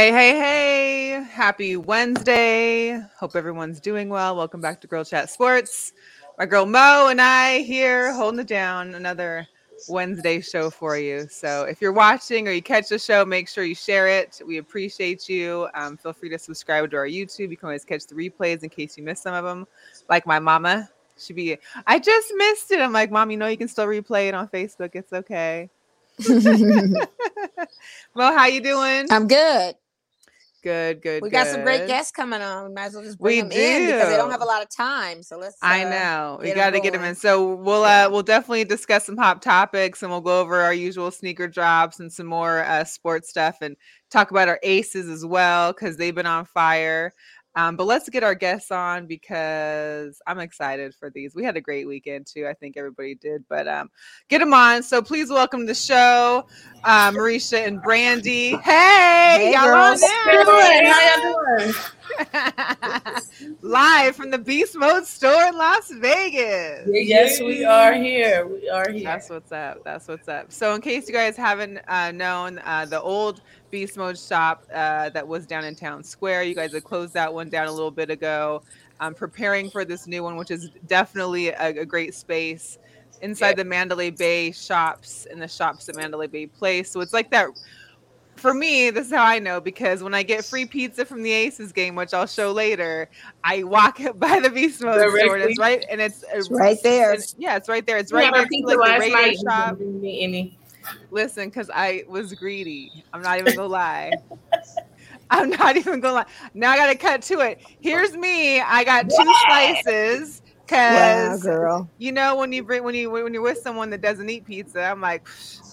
Hey, hey, hey. Happy Wednesday. Hope everyone's doing well. Welcome back to Girl Chat Sports. My girl Mo and I here holding it down another Wednesday show for you. So if you're watching or you catch the show, make sure you share it. We appreciate you. Um, feel free to subscribe to our YouTube. You can always catch the replays in case you missed some of them. Like my mama, she be, I just missed it. I'm like, Mom, you know you can still replay it on Facebook. It's okay. well, how you doing? I'm good. Good, good. We good. got some great guests coming on. We might as well just bring We them in because they don't have a lot of time. So let's. I uh, know we got to get them in. So we'll Yeah. uh we'll definitely discuss some hot topics and we'll go over our usual sneaker drops and some more uh sports stuff and talk about our aces as well because they've been on fire. Um, but let's get our guests on because I'm excited for these. We had a great weekend too. I think everybody did, but um, get them on. So please welcome to the show, uh, Marisha and Brandy. Hey, Hey, y'all girls. on now? How y'all doing? Live from the Beast Mode store in Las Vegas. Yes, we are here. We are here. That's what's up. That's what's up. So, in case you guys haven't uh, known, uh, the old Beast Mode shop uh, that was down in Town Square, you guys had closed that one down a little bit ago. I'm preparing for this new one, which is definitely a, a great space inside the Mandalay Bay shops and the shops at Mandalay Bay Place. So it's like that. For me, this is how I know because when I get free pizza from the Aces game, which I'll show later, I walk by the Beast Mode store and it's right and it's, It's right there. and- yeah, it's right there. It's right had our next to like the last radio night. shop. You any. Listen, because I was greedy. I'm not even gonna lie. I'm not even gonna lie. Now I gotta cut to it. Here's me. I got two slices Wow, because girl. you know when you bring when you when you're with someone that doesn't eat pizza, I'm like,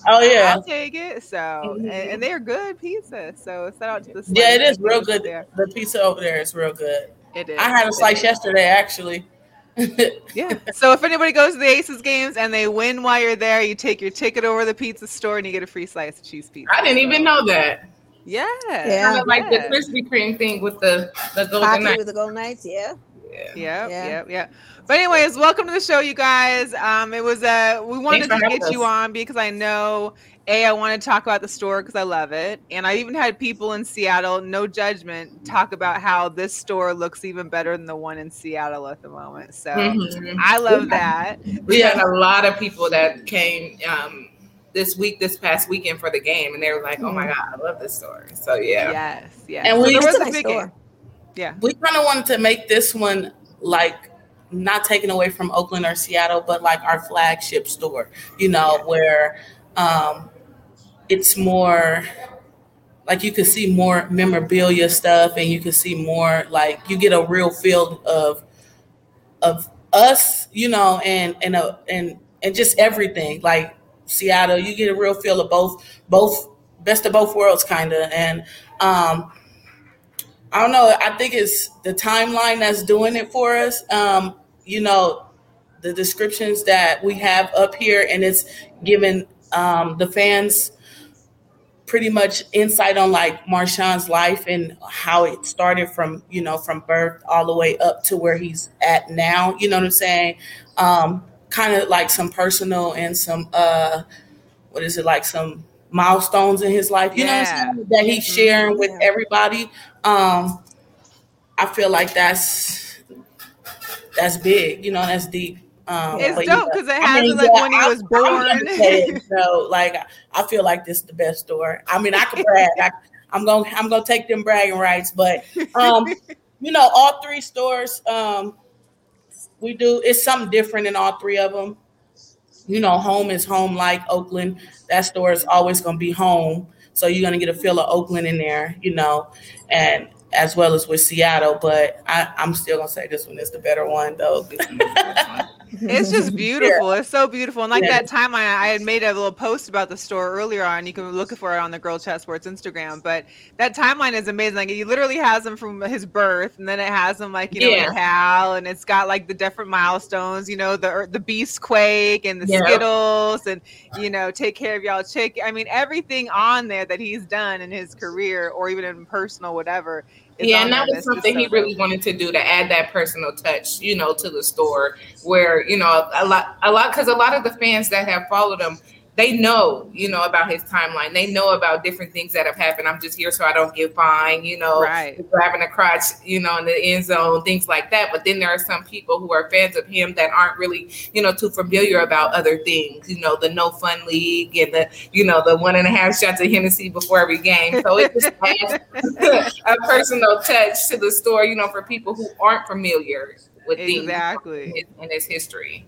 Oh yeah, I'll take it. So and, Mhm. and they're good pizza. So shout out to the yeah. it is real good. there. The pizza over there is real good. It is. I had a slice yesterday, actually. Yeah. So if anybody goes to the Aces games and they win while you're there, you take your ticket over to the pizza store and you get a free slice of cheese pizza. I didn't even know that. Yeah. Yeah. Kind of like the yeah. Krispy Kreme thing with the the golden Pocket knife. with the Golden knights. Yeah. Yeah. Yep, Yeah. yep, yep. But anyways, welcome to the show, you guys. Um, it was uh we wanted Thanks to get having you on because I know a I want to talk about the store because I love it, and I even had people in Seattle, no judgment, talk about how this store looks even better than the one in Seattle at the moment. So Mhm. I love that. We had a lot of people that came um, this week, this past weekend for the game, and they were like, "Oh my god, I love this store." So yeah, Yes, yes. And So we- there was a a nice big store. Yeah. we kind of wanted to make this one like not taken away from Oakland or Seattle, but like our flagship store. You know, where um, it's more like you can see more memorabilia stuff, and you can see more like you get a real feel of of us, you know, and and uh, and and just everything like Seattle. You get a real feel of both both best of both worlds, kind of, and um, I don't know. I think it's the timeline that's doing it for us. Um, you know, the descriptions that we have up here, and it's giving um, the fans pretty much insight on like Marshawn's life and how it started from you know from birth all the way up to where he's at now. You know what I'm saying? Um, kind of like some personal and some uh, what is it like some milestones in his life. You know what Yeah. I'm saying? That he's sharing with Yeah. everybody. Um, I feel like that's that's big. You know, that's deep. Um, It's dope because it I has mean, like yeah, when he I- was born. so like I feel like this is the best store. I mean, I can brag. I, I'm gonna I'm gonna take them bragging rights, but um, you know, all three stores, um, we do it's something different in all three of them. You know, home is home like Oakland. That store is always gonna be home, so you're gonna get a feel of Oakland in there. You know, and as well as with Seattle, but I, I'm still gonna say this one is the better one though. It's just beautiful. It's so beautiful. And like Yeah. that time I, I had made a little post about the store earlier on. You can look for it on the Girl Chat Sports Instagram. But that timeline is amazing. Like he literally has him from his birth, and then it has him like you know Yeah. Cal, and it's got like the different milestones. You know the er, the Beast Quake and the Yeah. Skittles, and you know take care of y'all chick. I mean everything on there that he's done in his career or even in personal whatever. Yeah, and that was something so he really wanted to do to add that personal touch, you know, to the store. Where you know a lot, a lot, because a lot of the fans that have followed him they know, you know, about his timeline. They know about different things that have happened. I'm just here so I don't get fined, you know, Right. grabbing a crotch, you know, in the end zone, things like that. But then there are some people who are fans of him that aren't really, you know, too familiar about other things, you know, the no fun league and the, you know, the one and a half shots of Hennessy before every game. So it just adds a personal touch to the story, you know, for people who aren't familiar with things Exactly. in his history.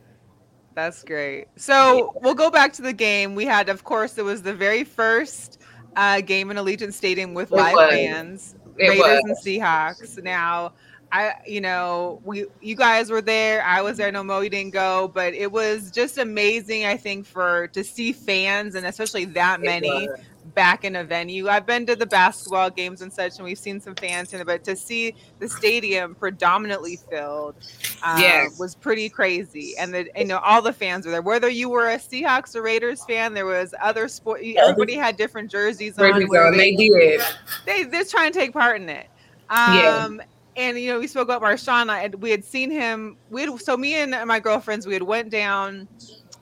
That's great. So we'll go back to the game. We had, of course, it was the very first uh, game in Allegiant Stadium with It live was. fans, It Raiders was. and Seahawks. Now, I, you know, we, you guys were there. I was there. No, Mo, you didn't go, but it was just amazing. I think for to see fans and especially that many. Back in a venue. I've been to the basketball games and such, and we've seen some fans in there, but to see the stadium predominantly filled uh, Yes. was pretty crazy. And the you know all the fans were there. Whether you were a Seahawks or Raiders fan, there was other sport. Everybody had different jerseys on. Ready to where go. And they did. they they're trying to take part in it. Yeah. Um, and you know, we spoke about Marshawn. I, and we had seen him. We had, so me and my girlfriends, we had went down.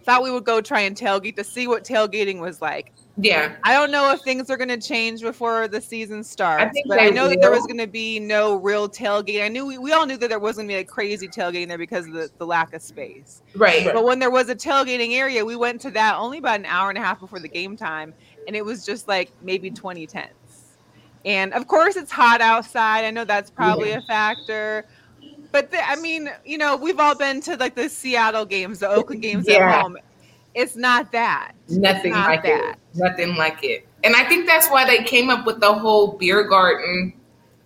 Thought we would go try and tailgate to see what tailgating was like. Yeah. I don't know if things are going to change before the season starts, think but I know that there was going to be no real tailgate. I knew we, we all knew that there wasn't going to be a crazy tailgating there because of the, the lack of space. Right. But when there was a tailgating area, we went to that only about an hour and a half before the game time, and it was just like maybe 20 tents. And of course, it's hot outside. I know that's probably a factor. But the, I mean, you know, we've all been to like the Seattle games, the Oakland games Yeah. at home. It's not that. Nothing not like that. it. Nothing like it. And I think that's why they came up with the whole beer garden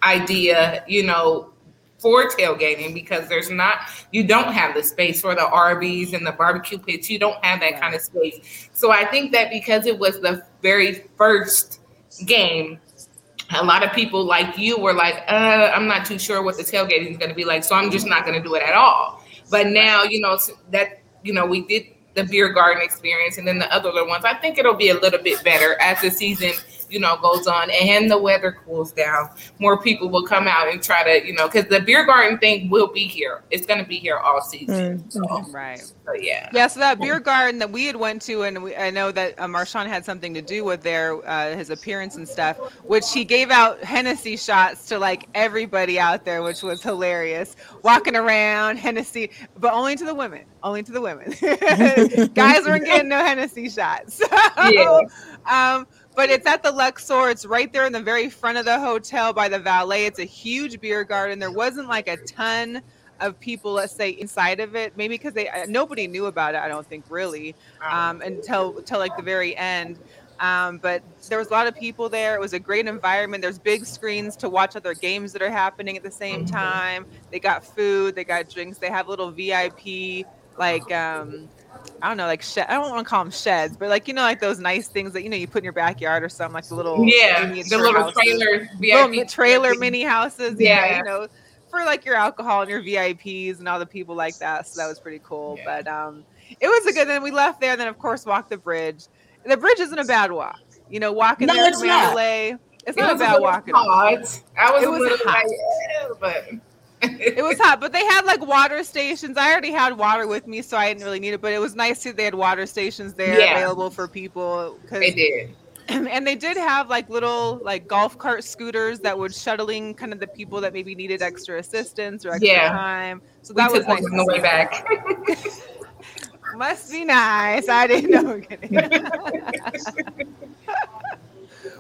idea, you know, for tailgating because there's not you don't have the space for the RVs and the barbecue pits. You don't have that kind of space. So I think that because it was the very first game, a lot of people like you were like, uh, I'm not too sure what the tailgating is going to be like, so I'm just not going to do it at all. But now, you know, that you know, we did the beer garden experience and then the other little ones. I think it'll be a little bit better as the season, you know, goes on and the weather cools down. More people will come out and try to, you know, because the beer garden thing will be here. It's going to be here all season. So, Right. so yeah. Yeah, so that beer garden that we had went to, and we, I know that uh, Marshawn had something to do with their uh, his appearance and stuff, which he gave out Hennessy shots to like everybody out there, which was hilarious. Walking around Hennessy, but only to the women, only to the women. Guys weren't getting no Hennessy shots. So, Yeah. um, but it's at the Luxor. It's right there in the very front of the hotel by the valet. It's a huge beer garden. There wasn't like a ton of people, let's say, inside of it. Maybe because they uh, nobody knew about it. I don't think really um, until until like the very end. Um, but there was a lot of people there. It was a great environment. There's big screens to watch other games that are happening at the same Mhm. time. They got food. They got drinks. They have little VIP like um, I don't know, like shed. I don't want to call them sheds, but like you know, like those nice things that you know you put in your backyard or something, like the little Yeah, the little houses. trailer, little VIP mi- trailer mini houses. Yeah, Yeah. you know, for like your alcohol and your VIPs and all the people like that. So that was pretty cool. Yeah. But um, it was a good. Then we left there, and then of course walked the bridge. The bridge isn't a bad walk. You know, walking No, there it's from not. Mandalay. It's It not a bad little walk at all. hot. I was It a was little hot. like, yeah, but It was hot, but they had like water stations. I already had water with me, so I didn't really need it. But it was nice too. They had water stations there Yeah. available for people. 'cause- they did. and they did have like little like golf cart scooters that would shuttling kind of the people that maybe needed extra assistance or extra Yeah. time. So We that was nice. on the way back. Must be nice. I didn't know.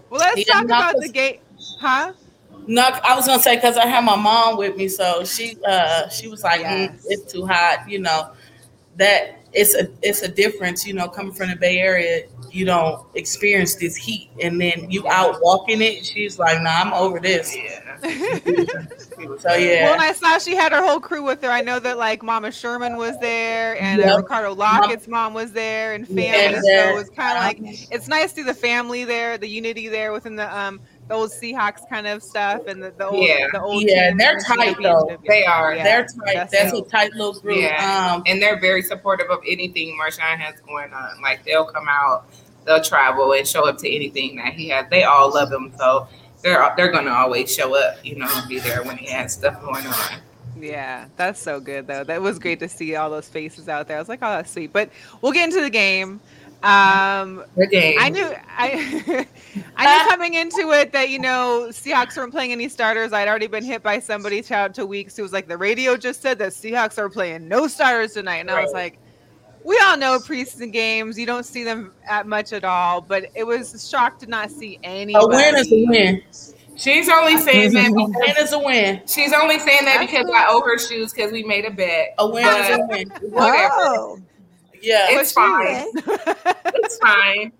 well, let's Yeah, talk about the gate, huh? No, I was gonna say because I had my mom with me, so she uh she was like, "Mm, "It's too hot," you know. That it's a it's a difference, you know. Coming from the Bay Area, you don't experience this heat, and then you out walking it. She's like, "Nah, I'm over this." Yeah. So yeah, Well, and I saw she had her whole crew with her. I know that like Mama Sherman was there, and uh, Yep. Ricardo Lockette's mom was there, and family. Yeah, so it was kind of like it's nice to see the family there, the unity there within the um the old Seahawks kind of stuff, and the, the old Yeah. the old Yeah, teams they're tight, though. They are. Yeah, they're tight. that's That's, a tight little group. Yeah. Um, and they're very supportive of anything Marshawn has going on. Like they'll come out, they'll travel and show up to anything that he has. They all love him, so they're they're gonna always show up, you know, and be there when he has stuff going on. Yeah, that's so good though. That was great to see all those faces out there. I was like, oh, that's sweet. But we'll get into the game. Um, I knew I I knew coming into it that you know Seahawks weren't playing any starters. I'd already been hit by somebody shout out to weeks who was like the radio just said that Seahawks are playing no starters tonight, and I was like, we all know preseason games you don't see them at much at all, but it was a shock to not see any. A win is a win. She's only saying that. A because- win is a win. She's only saying that because good. I owe her shoes because we made a bet. A win is a win. Whatever. Oh, Yeah. It's fine. It's fine.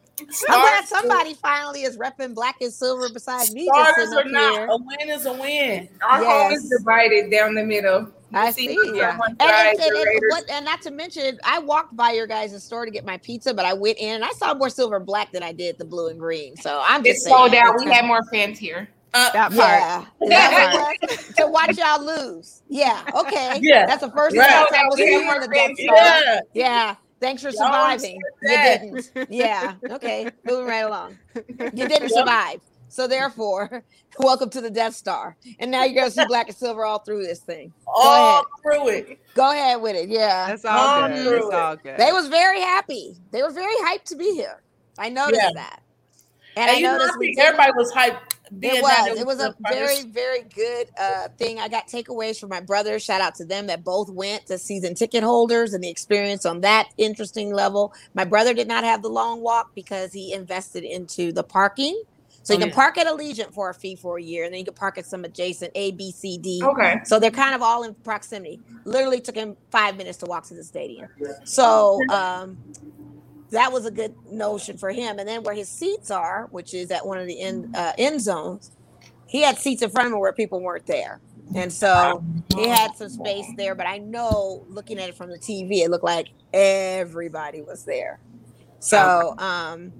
I'm glad somebody finally is repping black and silver beside me. Just Starters sitting or up not, here. a win is a win. Our home is divided down the middle. I You see. Yeah. And, side, and, the and, and what, and not to mention, I walked by your guys' store to get my pizza, but I went in and I saw more silver and black than I did the blue and green. So I'm just It's sold out. We had more fans here. Uh, that part. Yeah. That what it was? to watch y'all lose. Yeah. Okay. Yeah. That's the first Right. time I was here in the friends Death here. Star. yeah. Yeah. Thanks for surviving. You didn't. Yeah. Okay. Moving right along. You didn't survive. So therefore, welcome to the Death Star. And now you're gonna see black and silver all through this thing. All through it. Go ahead with it. Yeah. That's all Oh, good. through It's it. all good. They was very happy. They were very hyped to be here. I noticed Yeah. that. And, And I you know, noticed I we think everybody was hyped. It was. It was a very, very good uh, thing. I got takeaways from my brother. Shout out to them that both went to season ticket holders and the experience on that interesting level. My brother did not have the long walk because he invested into the parking. So you Oh, can yeah. park at Allegiant for a fee for a year, and then you can park at some adjacent A, B, C, D. Okay. So they're kind of all in proximity. Literally took him five minutes to walk to the stadium. So um, that was a good notion for him. And then where his seats are, which is at one of the end uh, end zones, he had seats in front of him where people weren't there. And so he had some space there. But I know looking at it from the TV, it looked like everybody was there. So um,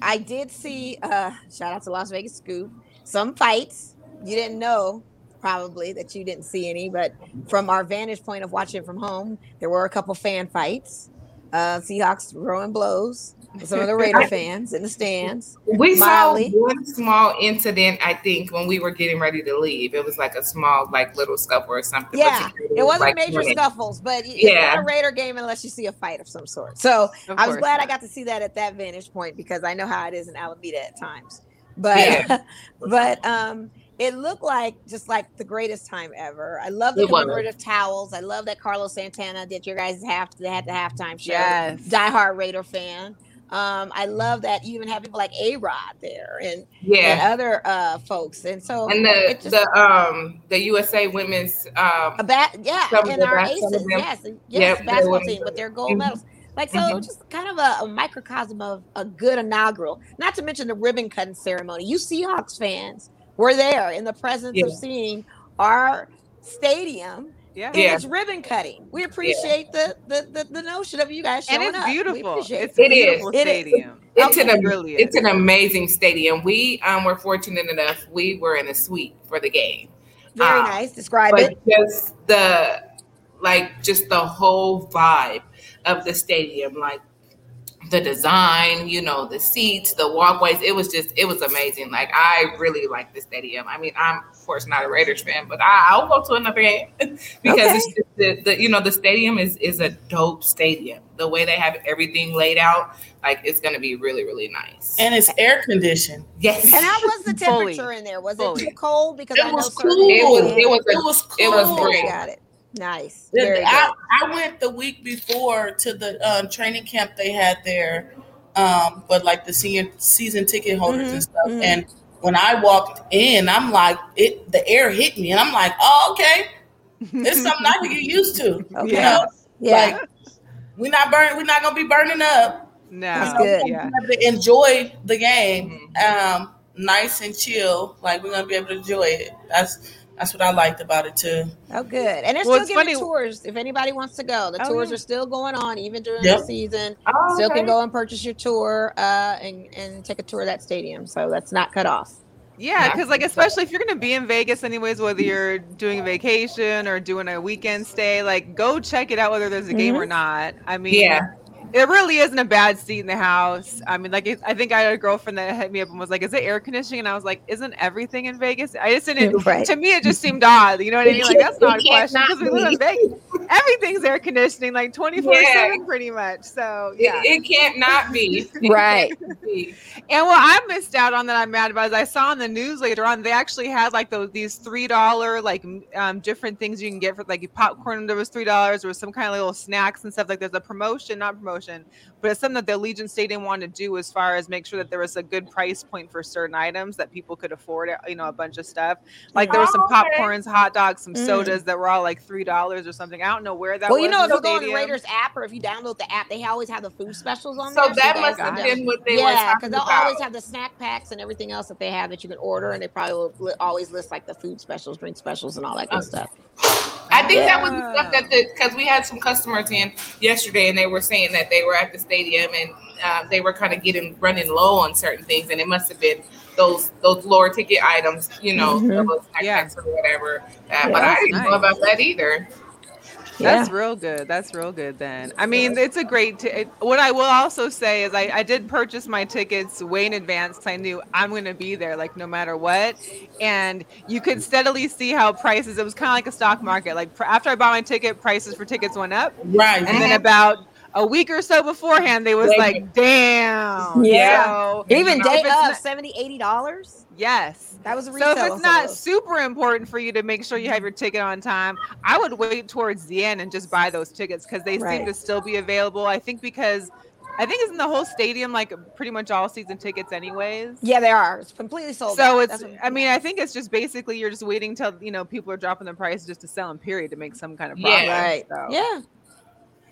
I did see, uh, shout out to Las Vegas Scoop, some fights. You didn't know probably that you didn't see any, but from our vantage point of watching from home, there were a couple fan fights. Uh, Seahawks throwing blows. Some of the Raider fans in the stands. We Mildly. saw one small incident, I think, when we were getting ready to leave. It was like a small, like little scuffle or something. Yeah, It was, wasn't like, major scuffles, but it's Yeah. not a Raider game unless you see a fight of some sort. So I was glad I got to see that at that vantage point because I know how it is in Alameda at times. But Yeah. but um it looked like just like the greatest time ever. I love the It was. commemorative towels. I love that Carlos Santana did your guys half they had the halftime show. Yes. Diehard Raider fan. Um, I love that you even have people like A Rod there and, and other uh folks. And so And the just- the um the USA women's um a bat, yeah, and our bas- some of aces, yes, and- yes, Yep, basketball team with their gold Mhm. medals. Like so, was just kind of a, a microcosm of a good inaugural. Not to mention the ribbon cutting ceremony. You Seahawks fans were there in the presence of seeing our stadium Yeah. in Yeah. its ribbon cutting. We appreciate the, the the the notion of you guys And showing it's up. We beautiful. It's it. It is. beautiful It is. stadium. it's Okay. an It really it's an amazing stadium. We um were fortunate enough we were in a suite for the game. very um, nice. Describe but it. just the like just the whole vibe of the stadium like the design you know the seats the walkways it was just it was amazing like i really like the stadium i mean i'm of course not a raiders fan but I, i'll go to another game because Okay. it's just the, the you know the stadium is is a dope stadium the way they have everything laid out like it's going to be really really nice And it's air conditioned. yes And how was the Fully. temperature in there? Was Fully. it too cold? Because It I was certain cool. it was it was It a, was cool. it was great. Got it. Nice. Very I, good. I went the week before to the um, training camp they had there, um, but like the senior season ticket holders Mhm, and stuff. mhm. And when I walked in, I'm like, it the air hit me, and I'm like, oh, okay, it's something I can get used to. Okay. You know, Yeah. like we're not burn, we're not gonna be burning up. No. That's good. Yeah. Have to enjoy the game, um, nice and chill. Like we're gonna be able to enjoy it. That's that's what I liked about it too. Oh, good. And they're Well, still giving funny- tours if anybody wants to go. The Oh, tours yeah. are still going on even during Yep. the season. Oh, Still okay. can go and purchase your tour uh, and and take a tour of that stadium. So that's not cut off. Yeah, Yeah. because like especially if you're gonna be in Vegas anyways, whether you're doing a vacation or doing a weekend stay, like go check it out whether there's a game Mhm. or not. I mean, Yeah. It really isn't a bad seat in the house. I mean, like I think I had a girlfriend that hit me up and was like, "Is it air conditioning?" And I was like, "Isn't everything in Vegas?" I just didn't. Right. To me, it just seemed odd. You know what I mean? Like that's can't- a question because we live in Vegas. Everything's air conditioning, like twenty four seven, pretty much. So yeah. It, it can't not be. Right. And what I missed out on that I'm mad about is I saw in the news later on they actually had like those these three dollar like um, different things you can get for like popcorn. There was three dollars. There was some kind of little snacks and stuff like. There's a promotion, not promotion, but it's something that the Allegiant Stadium wanted to do as far as make sure that there was a good price point for certain items that people could afford. You know, a bunch of stuff like there was some Oh, popcorns, hot dogs, some Mm. sodas that were all like three dollars or something. I don't know where that. Was. Well, you know, if you go on the. Raiders app or if you download the app, they always have the food specials on there. So there. that you must have been what they were yeah, because they'll about. always have the snack packs and everything else that they have that you can order, and they probably will li- always list like the food specials, drink specials, and all that good Okay. stuff. I think that was the stuff that the because we had some customers in yesterday and they were saying that they were at the stadium and uh, they were kind of getting running low on certain things and it must have been those those lower ticket items, you know, Mhm. those Yeah. or whatever. Uh, but I didn't know about that either. That's Yeah. real good. That's real good. Then I mean, it's a great. T- it, what I will also say is, I, I did purchase my tickets way in advance. 'cause I knew I'm going to be there, like no matter what. And you could steadily see how prices. It was kind of like a stock market. Like pr- after I bought my ticket, prices for tickets went up, Right. and then about a week or so beforehand, they was They- like, "Damn." Yeah. So, Even you know, day if of 70 80 dollars. yes. That was a So if it's not those. super important for you to make sure you have your ticket on time, I would wait towards the end and just buy those tickets because they Right. seem to still be available. I think because I think it's in the whole stadium, like pretty much all season tickets, anyways. yeah, they are. It's completely sold. So out. it's, what- I mean, I think it's just basically you're just waiting till you know people are dropping the price just to sell them, period, to make some kind of profit. Yeah. right. So, Yeah.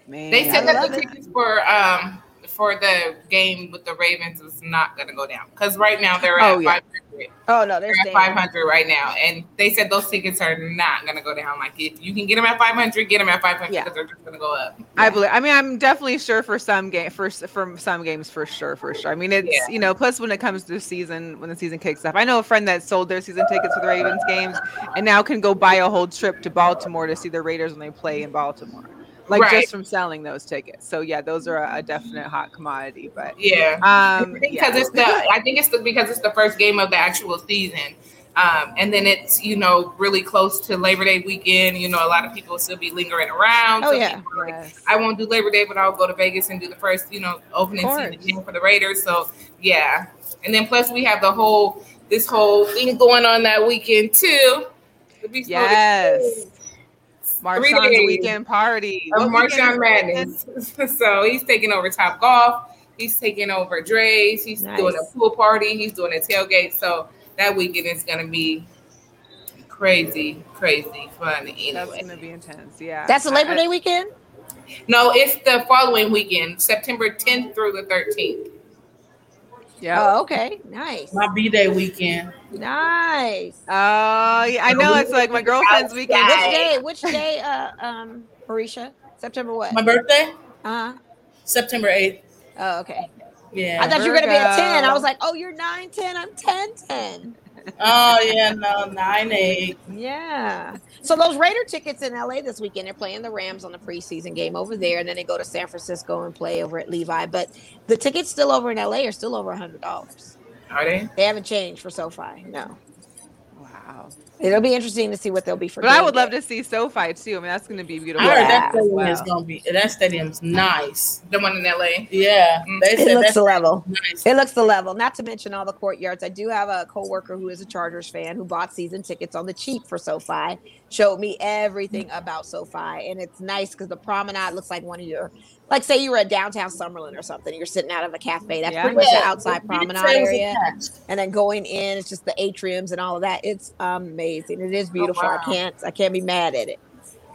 Man, They said I that the tickets for um for the game with the Ravens was not going to go down because right now they're at Oh, yeah. 500. Oh no, they're They're at 500 right now, and they said those tickets are not going to go down. Like if you can get them at 500, get them at 500 Yeah. because they're just going to go up. I believe. I mean, I'm definitely sure for some game, for for some games, for sure, for sure. I mean, it's Yeah. you know, plus when it comes to season, when the season kicks off, I know a friend that sold their season tickets for the Ravens games, and now can go buy a whole trip to Baltimore to see the Raiders when they play in Baltimore, like Right. just from selling those tickets. So yeah, those are a, a definite hot commodity. But Yeah. um, because yeah. it's the I think it's the because it's the first game of the actual season. Um, and then it's you know really close to Labor Day weekend. You know, a lot of people will still be lingering around. Oh, So yeah. like, Yes. I won't do Labor Day, but I'll go to Vegas and do the first you know opening season for the Raiders. So yeah, and then plus we have the whole this whole thing going on that weekend too. The Beast Mode Yes. Marshawn's days weekend party. of What weekend Marshawn is it? Madness. so he's taking over Top Golf. He's taking over Drai's. He's Nice. doing a pool party. He's doing a tailgate. So that weekend is going to be crazy, crazy fun. That's gonna be intense. Yeah. That's a Labor Day weekend. no, it's the following weekend, September 10th through the 13th. Yeah. Oh, okay. Nice. My B Day weekend. Nice. Oh, yeah, I know. It's like my girlfriend's weekend. Which day? Which day? Uh, um, Marisha. September what? My birthday, Uh huh. September 8th. Oh, okay. Yeah. I thought you were gonna be at ten. I was like, oh, you're nine, ten. I'm 10, 10. oh yeah, no, nine eight. Yeah. So those Raider tickets in LA this weekend, they're playing the Rams on the preseason game over there, and then they go to San Francisco and play over at Levi. But the tickets still over in LA are still over a hundred dollars. Are they? They haven't changed for SoFi. No. Wow. It'll be interesting to see what they'll be for. But I game would love to see SoFi too. I mean, that's going to be I beautiful. heard Yeah. that stadium Wow. is gonna be that stadium's nice. The one in LA? Yeah, Mm. they It looks the level. nice. It looks the level. Not to mention all the courtyards. I do have a coworker who is a Chargers fan who bought season tickets on the cheap for SoFi. Showed me mm. everything about SoFi, and it's nice because the promenade looks like one of your, like say you were at downtown Summerlin or something. You're sitting out of a cafe. That's Yeah. pretty much the outside you promenade said it was area, attached. and then going in, it's just the atriums and all of that. It's amazing. It is oh, beautiful. wow. I can't, I can't be mad at it.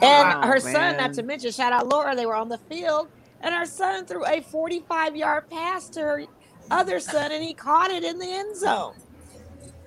Oh, And wow, her son, not to mention, shout out Laura, they were on the field, and her son threw a 45 yard pass to her other son, and he caught it in the end zone.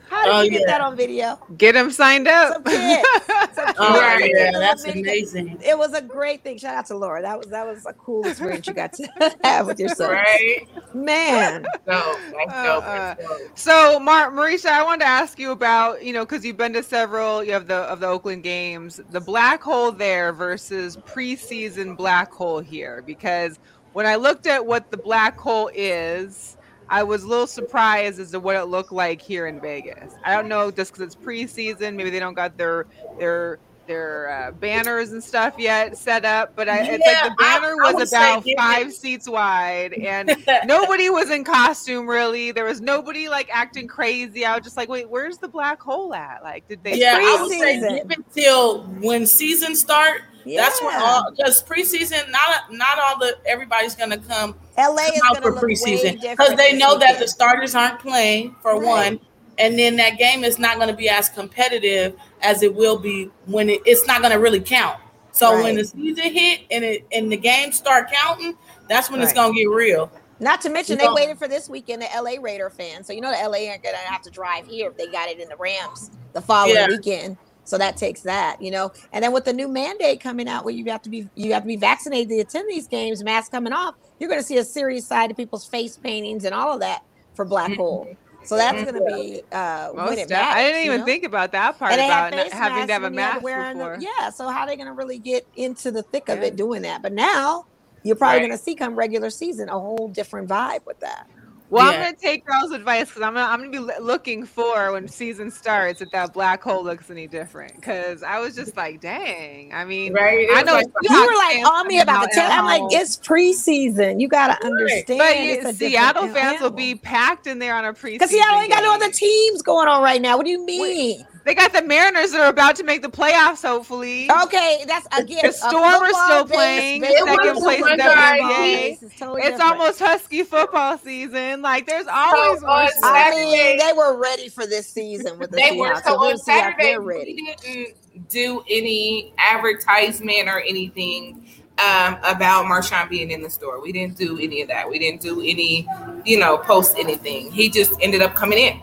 How did Oh, you get yeah. that on video? Get him signed up. Some kid. Some Oh kid Right. yeah, that's video. amazing. It was a great thing. Shout out to Laura. That was that was a cool experience you got to have with your son. Right? Man. Dope. That's Uh, dope. uh, That's dope. So, Mar- Marisha, I wanted to ask you about, you know, because you've been to several you have the of the Oakland games, the black hole there versus preseason black hole here. Because when I looked at what the black hole is, I was a little surprised as to what it looked like here in Vegas. I don't know, just because it's preseason, maybe they don't got their their their uh, banners and stuff yet set up, but I, it's Yeah, like the banner I was would say about five seats wide, and nobody was in costume really. There was nobody like acting crazy. I was just like, wait, where's the black hole at? Like, did they? yeah, I would say give it till when season start. That's when all because preseason, not not all the everybody's gonna come LA is out going to for preseason because they know that the starters aren't playing for Right. one, and then that game is not going to be as competitive as it will be when it, it's not going to really count. So when the season hit and it and the games start counting, that's when it's going to get real. Not to mention, You they know- waited for this weekend, the LA Raider fans. So, you know, the LA aren't going to have to drive here if they got it in the Rams the following Yeah. weekend. So that takes that, you know. And then with the new mandate coming out where you have to be you have to be vaccinated to attend these games, masks coming off, you're going to see a serious side to people's face paintings and all of that for Black Mhm. Hole. So that's going to be uh when Most it def- I didn't you even know? think about that part about having to have a when you had to mask wear in the- before. yeah, so how are they going to really get into the thick of Yeah. it doing that? But now you're probably Right. going to see come regular season a whole different vibe with that. Well, I'm gonna take girls' advice because I'm gonna I'm gonna be looking for when season starts if that black hole looks any different. Because I was just like, dang. I mean, Right? I know like- You were like fans on me about out the tell. at I'm like, it's preseason. You got to understand. But you, Seattle different fans will be packed in there on a preseason. Because Seattle ain't got no other teams going on right now. What do you mean? They got the Mariners that are about to make the playoffs. Hopefully, Okay, that's again. The a Storm are still base- playing second football place in base WNBA. is totally it's different. almost Husky football season. Like, there's always So, more. uh. I mean, they were ready for this season with the they were Seahawks. so we'll on see Saturday they're we ready. didn't do any advertisement or anything um, about Marshawn being in the store. We didn't do any of that. We didn't do any, you know, post anything. He just ended up coming in,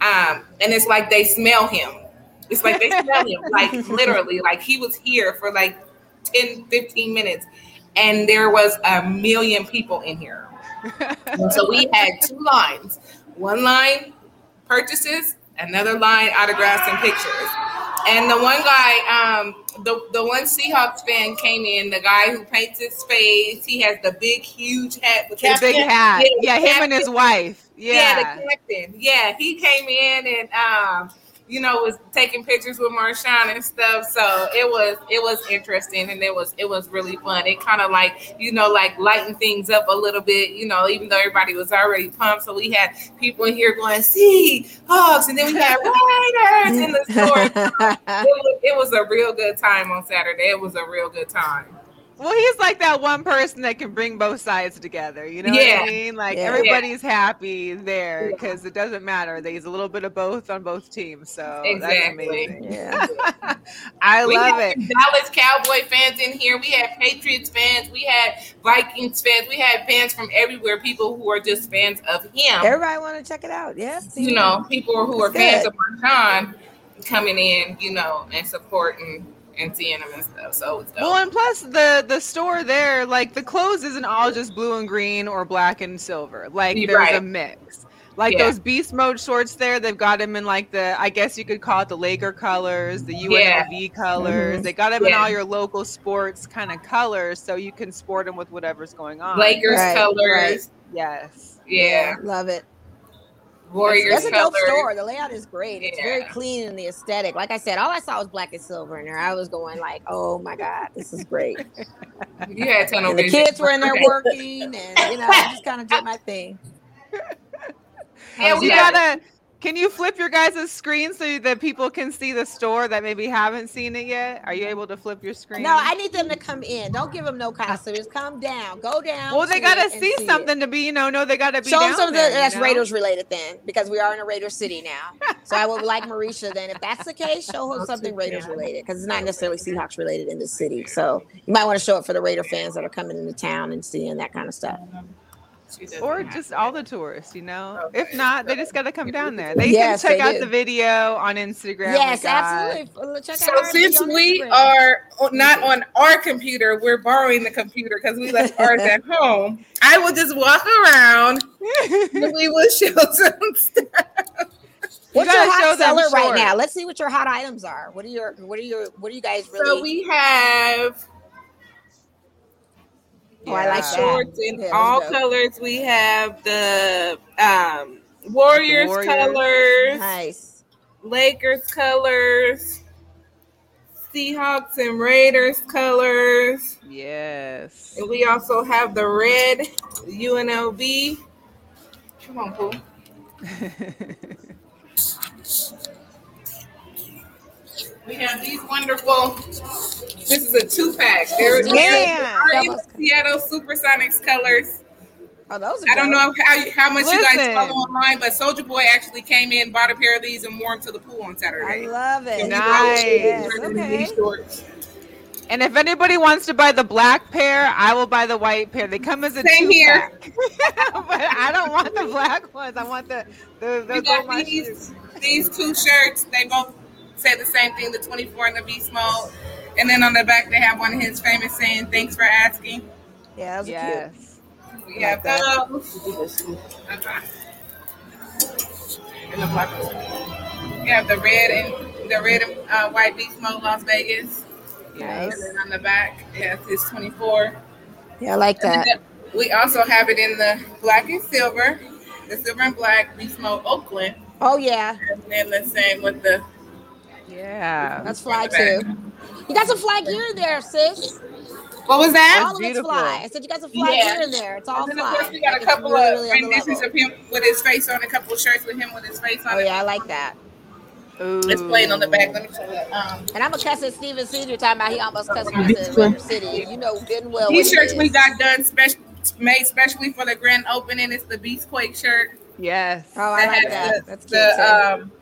um, and it's like they smell him. It's like they smell him, like literally, like he was here for like 10, 15 minutes, and there was a million people in here. And so we had two lines. One line purchases, another line autographs and pictures. And the one guy, um, the the one Seahawks fan came in. The guy who paints his face. He has the big, huge hat with The big hat. yeah, Yeah, him and his wife. yeah, Yeah. the captain. Yeah, he came in and um, you know, was taking pictures with Marshawn and stuff. So it was it was interesting and it was it was really fun. It kind of like, you know, like lighten things up a little bit, you know, even though everybody was already pumped. So we had people in here going, see Hawks, and then we had Riders in the store. It was, it was a real good time on Saturday. It was a real good time. Well, he's like that one person that can bring both sides together. You know what I mean? Like Yeah. everybody's happy there because it doesn't matter. There's a little bit of both on both teams. So that's Exactly. amazing. yeah. I we love it. Dallas Cowboy fans in here. We had Patriots fans. We had Vikings fans. We had fans from everywhere. People who are just fans of him. Everybody want to check it out. Yeah. you know, people who are That's fans good. of Marshawn coming in, you know, and supporting and seeing him and stuff. So it's dope. Well, and plus the the store there, like the clothes isn't all just blue and green or black and silver. Like You're there's right. a mix. Like Yeah. those beast mode shorts there, they've got them in like the I guess you could call it the Laker colors, the Yeah. UNLV colors. Mhm. They got them in all your local sports kind of colors, so you can sport them with whatever's going on. Lakers Right, colors. right. yes. Yeah. Love it. Warriors That's a dope store. The layout is great. It's very clean and the aesthetic. Like I said, all I saw was black and silver in there. I was going like, oh my God, this is great. You had tunnel And the vision. kids were in there working and you know, I just kind of did my thing. Yeah, you we had gotta can you flip your guys' screen so that people can see the store that maybe haven't seen it yet? Are you able to flip your screen? No, I need them to come in. Don't give them no kind of service. Come down. Go down. Well, they gotta it and see it. something to be, you know, no, they gotta be Show them something there, you that's know? Raiders related then, because we are in a Raider city now. So I would like Marisha then, if that's the case, show her something Raiders related, because it's not necessarily Seahawks related in the city. So you might want to show it for the Raider fans that are coming into town and seeing that kind of stuff. She doesn't Or just all the tourists, you know. Okay. If not, they just gotta come down there. They Yes, can check they out do. the video on Instagram. yes, absolutely. Check So out since we Instagram. are not on our computer, we're borrowing the computer because we left ours at home. I will just walk around and we will show some stuff. What's gotta your show hot them seller right now? Let's see what your hot items are. What are your what are your what are you guys really So we have Oh, I like Yeah. that. shorts in Yeah, all dope. colors. We have the um, Warriors, Warriors. colors, Nice. Lakers colors, Seahawks and Raiders colors. Yes. And we also have the red UNLV. Come on, Pooh. We have these wonderful. This is a two pack. They're, Yeah. they're Seattle Supersonics colors. Oh, those are I don't know how how much you guys follow online, but Soulja Boy actually came in, bought a pair of these, and wore them to the pool on Saturday. I love it. And Nice. Yes, okay. And if anybody wants to buy the black pair, I will buy the white pair. They come as a Same here. but I don't want the black ones. I want the the, the We got my these these two shirts. They both say the same thing: the 24 and the beast mode. And then on the back, they have one of his famous saying, "Thanks for asking." Yeah, those are cute. We have Like those. Okay. And the black ones. We have the red and the red and uh, white beast mode Las Vegas. Yes. And then on the back, it has his 24. Yeah, I like that. we also have it in the black and silver, the silver and black beast mode Oakland, Oh yeah, and then the same with the Yeah. that's fly too. You got some fly gear in there, sis. what was that? All of it's fly. I said you got some fly Yeah. gear in there. It's all And then of fly. course we got a couple really, of really renditions of him with his face on, a couple of shirts with him with his face on Oh it. yeah, I like that. It's plain on the back. Let me show you. Um, And I'm a cuss at Steven Senior talking about he almost cussed me to River City. You know good and well. what it T-shirts we got done special made specially for the grand opening. It's the Beast Quake shirt Yes. Oh, I like has that. the, That's cute the, um,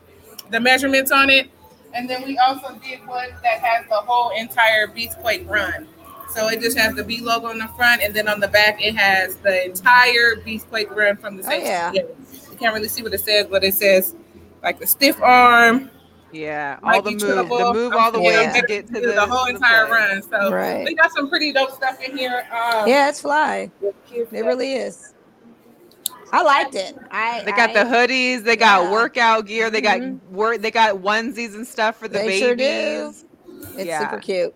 the measurements on it. And then we also did one that has the whole entire Beast Quake run. So it just has the B logo on the front, and then on the back it has the entire Beast Quake run from the Oh, same. yeah. You can't really see what it says, but it says like the stiff arm, Yeah. All the Mikey move. The move all the Yeah. way to get to the, the whole to the entire run. So Right. we got some pretty dope stuff in here. Um, Yeah, it's fly. It really is. I liked it. I They got I, the hoodies. They got Yeah. workout gear. They got Mhm. work. They got onesies and stuff for the They babies. sure do. It's Yeah. super cute.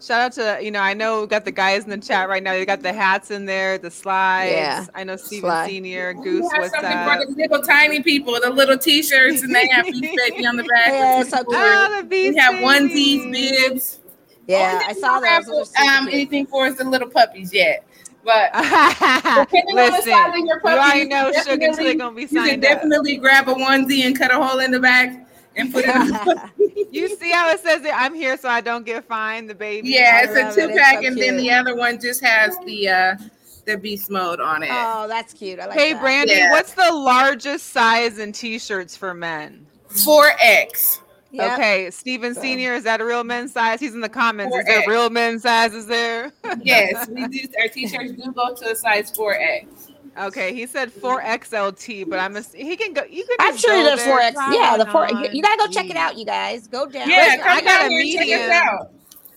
Shout out to you know I know we got the guys in the chat right now. They got the hats in there, the slides. Yeah. I know Steven Sly. Senior, We Goose. have What's something up? for the little tiny people, the little t-shirts, and they have beef baby on the back. Yeah, it's so cute. Oh, the We have onesies, bibs. Yeah, Only I saw we don't those. Those have are um, anything for us the little puppies yet, but depending on the Listen, size of your you already know can Sugar Tilly definitely- gonna be signed you can signed up. definitely grab a onesie and cut a hole in the back and put it. on. You see how it says it? I'm here so I don't get fined. The baby. yeah, I it's a two It's pack, so and then the other one just has the uh the beast mode on it. oh, that's cute. I like Hey, that. Brandy, Yeah. what's the largest size in T-shirts for men? Four X. Yep. Okay, Steven So- Senior, is that a real men's size? He's in the comments. Is 4X. there real men's sizes there? Yes, we do. Our t-shirts do go to a size four X. Okay, he said 4XLT, but I'm a, he can go. You can. I'm sure go the there, four X. Yeah, the four. on. You gotta go check it Jeez. out, you guys. Go down. Yeah, Listen, come I got down a here and check medium. us out.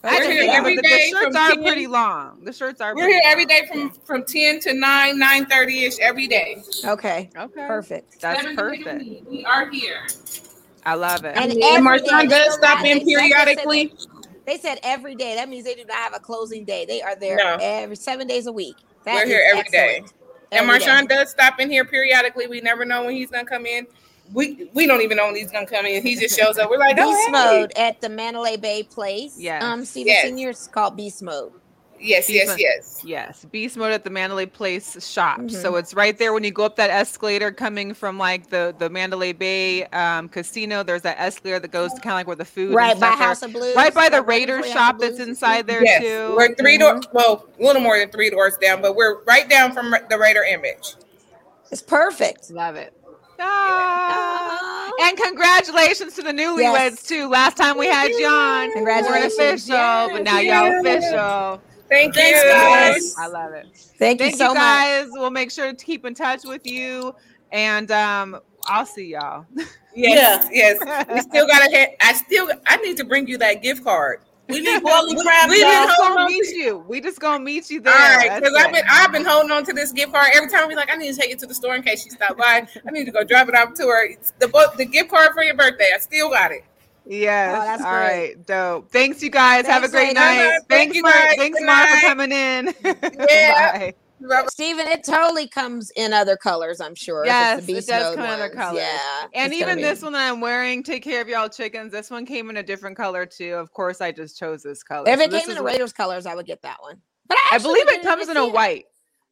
I We're can here do it, every but the day shirts from are 10 pretty long. The shirts are. We're pretty here every long. day from from ten to nine, nine thirty ish every day. Okay, Okay, perfect. that's Seven days a perfect. week. We are here. I love it. And And Marshawn they does don't stop in they- they said periodically. They said every day. That means they do not have a closing day. They are there No. every seven days a week. That We're here every day. excellent. And Every day. Marshawn does stop in here periodically. We never know when he's gonna come in. We we don't even know when he's gonna come in. He just shows up. We're like, Beast oh, hey. Mode at the Mandalay Bay Place. Yeah. Um, Steven Yes. Senior is called Beast Mode. Yes, yes, Beast- yes. Yes, Beast Mode at the Mandalay Place shop. Mhm. So it's right there when you go up that escalator coming from like the the Mandalay Bay um, casino. There's that escalator that goes to kind of like where the food Right by stuff are. House of Blues. right by the right Raider shop that's inside there Yes, too. we're 3 doors. Mm-hmm. Well, a little more than three doors down, but we're right down from the Raider image. It's perfect. Love it. Ah. Ah. And congratulations to the newlyweds Yes. too. Last time we had John. Congratulations. We're official, but now y'all Yes. official. Thank Thanks, you. guys. I love it. Thank, Thank you so you much. We'll make sure to keep in touch with you. And um, I'll see y'all. Yes, yes. We still gotta hit. I still. I need to bring you that gift card. We need boiling crab, we We y'all. just gonna on meet to- you. We just gonna meet you All there. right, because I've been. I've been holding on to this gift card every time. We like I need to take it to the store in case she stopped by. I need to go drop it off to her. It's the book, the gift card for your birthday. I still got it. Yes. Oh, that's All great. right. Dope. Thanks, you guys. Have a great ladies. night. Thank Thanks, you, for thanks, Good for coming in. Yeah. Bye. Steven, it totally comes in other colors, I'm sure. Yes, it's the it does come in other colors. Yeah. And even be- this one that I'm wearing, take care of y'all chickens. This one came in a different color too. Of course, I just chose this color. If So it this came in is the what- Raiders colors, I would get that one. But I actually believe it comes in a white.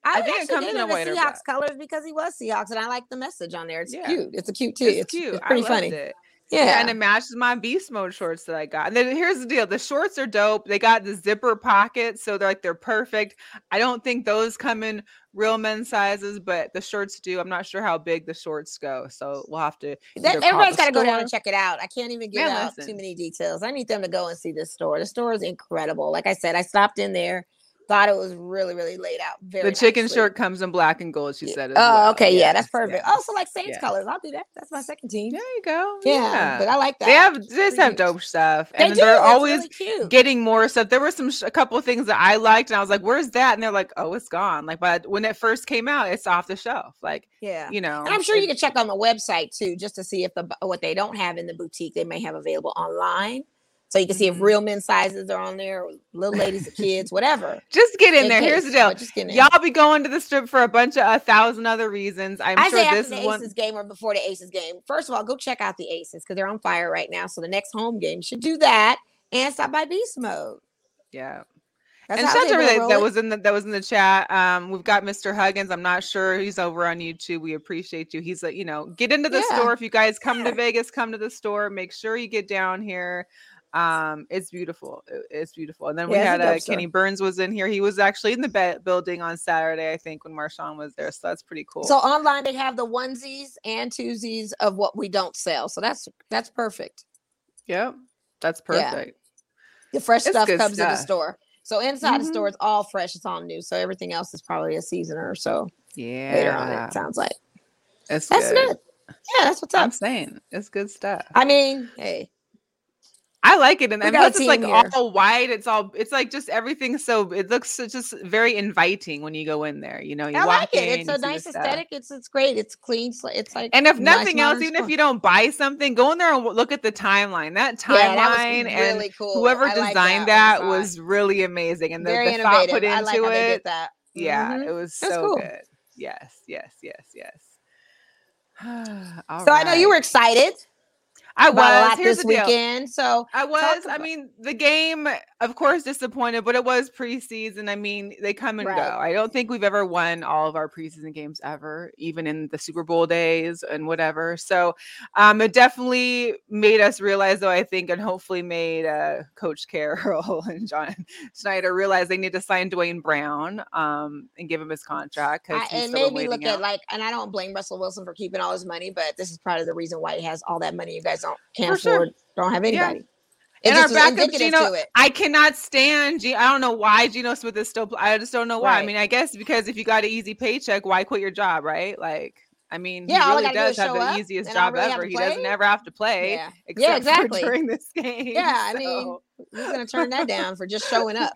I, I think it comes in a white Seahawks black. colors because he was Seahawks, and I like the message on there. It's Yeah. cute. It's a cute tee. It's, It's, cute. It's pretty funny. It. Yeah. And it matches my beast mode shorts that I got. And then here's the deal: the shorts are dope. They got the zipper pockets, so they're like they're perfect. I don't think those come in real men's sizes, but the shorts do. I'm not sure how big the shorts go, so we'll have to. That- everybody's got to go down and check it out. I can't even give Man, out too many details. I need them to go and see this store. The store is incredible. Like I said, I stopped in there, thought it was really, really laid out. Very The chicken nicely. shirt comes in black and gold. She Yeah. said. Oh, well. okay, yeah, that's perfect. yes. Also, like Saints Yeah. colors, I'll do that. That's my second team. There you go. Yeah, but I like that. they have they just have dope stuff, They and do. they're It's always really cute. getting more stuff. There were some sh- a couple of things that I liked, and I was like, "Where's that?" And they're like, "Oh, it's gone." Like, but when it first came out, it's off the shelf. Like, yeah. you know, And I'm sure you can check on the website too, just to see if the what they don't have in the boutique they may have available online. So you can see if real men sizes are on there, little ladies kids, whatever. just get in, in there. Here's the deal: but just get in. y'all be going to the strip for a bunch of a thousand other reasons. I'm I sure say after this the one. Aces game or before the Aces game. First of all, go check out the Aces because they're on fire right now. So the next home game should do that and stop by Beast Mode. Yeah. That's and shout out to everybody that was in the that was in the chat. Um, we've got Mr. Huggins. I'm not sure he's over on YouTube. We appreciate you. He's like, you know, get into the Yeah. store. If you guys come Yeah. to Vegas, come to the store. Make sure you get down here. Um, it's beautiful. It's beautiful. And then we Yeah, a had dope uh. Kenny Burns was in here. He was actually in the building on Saturday, I think, when Marshawn was there. So that's pretty cool. So online they have the onesies and twosies of what we don't sell. So that's that's perfect. yep, that's Yeah. perfect. The fresh It's stuff comes in the store. So inside the Mhm. store, it's all fresh. It's all new. So everything else is probably a season or so Yeah, later on. It sounds like it's that's good. good. Yeah, that's what's up I'm saying it's good stuff. I mean, hey, I like it, and, got plus it's like here. all white. It's all it's like just everything. So it looks just very inviting when you go in there. You know, you I like it. in, It's a nice stuff. aesthetic. It's it's great. It's clean. It's like And if nice nothing else, even if you don't buy something, go in there and look at the timeline. That timeline yeah, that was and cool. whoever I like designed that, that, when I saw it. was really amazing. And the, very the thought put into like it, that. yeah, Mhm. it was so cool. good. Yes, yes, yes, yes. So I know you were excited I about a was. lot Here's this weekend. So I was. I mean, the game, of course, disappointed, but it was preseason. I mean, they come and Right. go. I don't think we've ever won all of our preseason games ever, even in the Super Bowl days and whatever. So, um, it definitely made us realize, though, I think, and hopefully made uh, Coach Carroll and John Schneider realize they need to sign Duane Brown um, and give him his contract. I, and maybe look waiting at like, and I don't blame Russell Wilson for keeping all his money, but this is part of the reason why he has all that money. You guys don't can't For sure. afford, don't have Yeah. It And our backup, Geno. I cannot stand. G- I don't know why Geno Smith is still. I just don't know why. I mean, I guess because if you got an easy paycheck, why quit your job, right? Like, I mean, Yeah, he really gotta do does have the up, easiest and I don't job really ever. He doesn't ever have to play, Yeah. except Yeah, for exactly. during this game. Yeah, I mean, He's gonna turn that down for just showing up.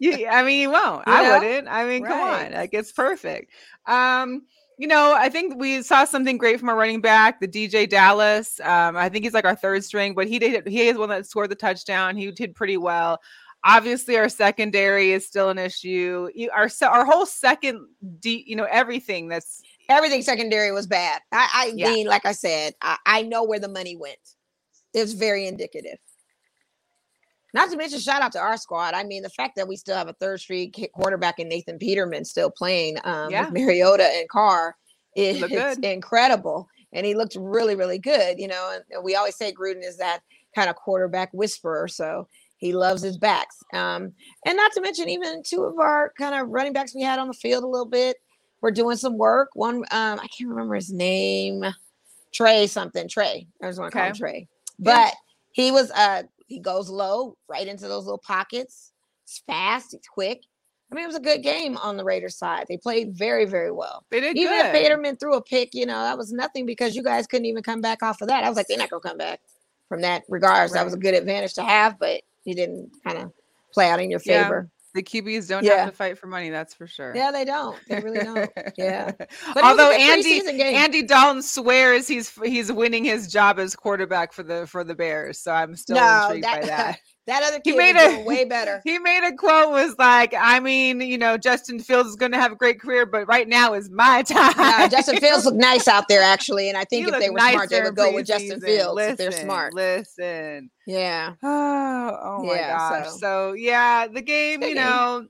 yeah, I mean, he won't. You I know? wouldn't. I mean, come on, like it's perfect. Um, you know, I think we saw something great from our running back, the DeeJay Dallas. Um, I think he's like our third string, but he did. He is one that scored the touchdown. He did pretty well. Obviously, our secondary is still an issue. You- Our our whole second, D, you know, everything that's Everything secondary was bad. I, I Yeah. mean, like I said, I, I know where the money went. It was very indicative. Not to mention, shout out to our squad. I mean, the fact that we still have a third ki- quarterback in Nathan Peterman still playing um, Yeah. with Mariota and Carr is incredible. And he looked really, really good. You know, and, and we always say Gruden is that kind of quarterback whisperer. So he loves his backs. Um, and not to mention, even two of our kind of running backs we had on the field a little bit were doing some work. One, um, I can't remember his name, Trey something. Trey. I just want to call him Okay. Trey. Yeah. But he was uh he goes low right into those little pockets. It's fast, it's quick. I mean, it was a good game on the Raiders side. They played very, very well. they did Even good. if Peterman threw a pick, you know, that was nothing because you guys couldn't even come back off of that. I was like, they're not gonna come back from that regards. That was a good advantage to have, but he didn't kind of play out in your favor. The QBs don't Yeah. have to fight for money, that's for sure. Yeah, they don't. They really don't. Yeah. But it was a Although Andy. Andy Dalton swears he's he's winning his job as quarterback for the for the Bears, so I'm still no, intrigued that, by that. that other He kid made is a- way better. He made a quote was like, I mean, you know, Justin Fields is going to have a great career, but right now is my time. Justin Fields looked nice out there actually, and I He think if they were smart, they would go with Justin. Fields. if they're smart. Listen. Yeah. Oh, oh my Yeah, gosh. so- So. yeah, the game, you know,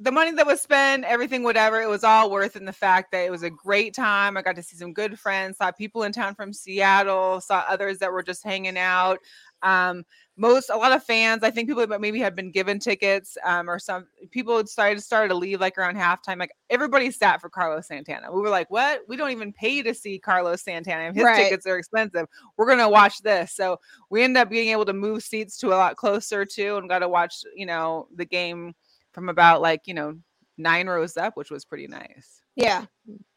the money that was spent, everything, whatever, it was all worth in the fact that it was a great time. I got to see some good friends, saw people in town from Seattle, saw others that were just hanging out. Um, most a lot of fans, I think people that maybe had been given tickets, um, or some people had started started to leave like around halftime. Like everybody sat for Carlos Santana. We were like, what? We don't even pay to see Carlos Santana. His Right. tickets are expensive. We're gonna watch this. So we ended up being able to move seats to a lot closer too and got to watch you know the game from about like you know nine rows up which was pretty nice Yeah.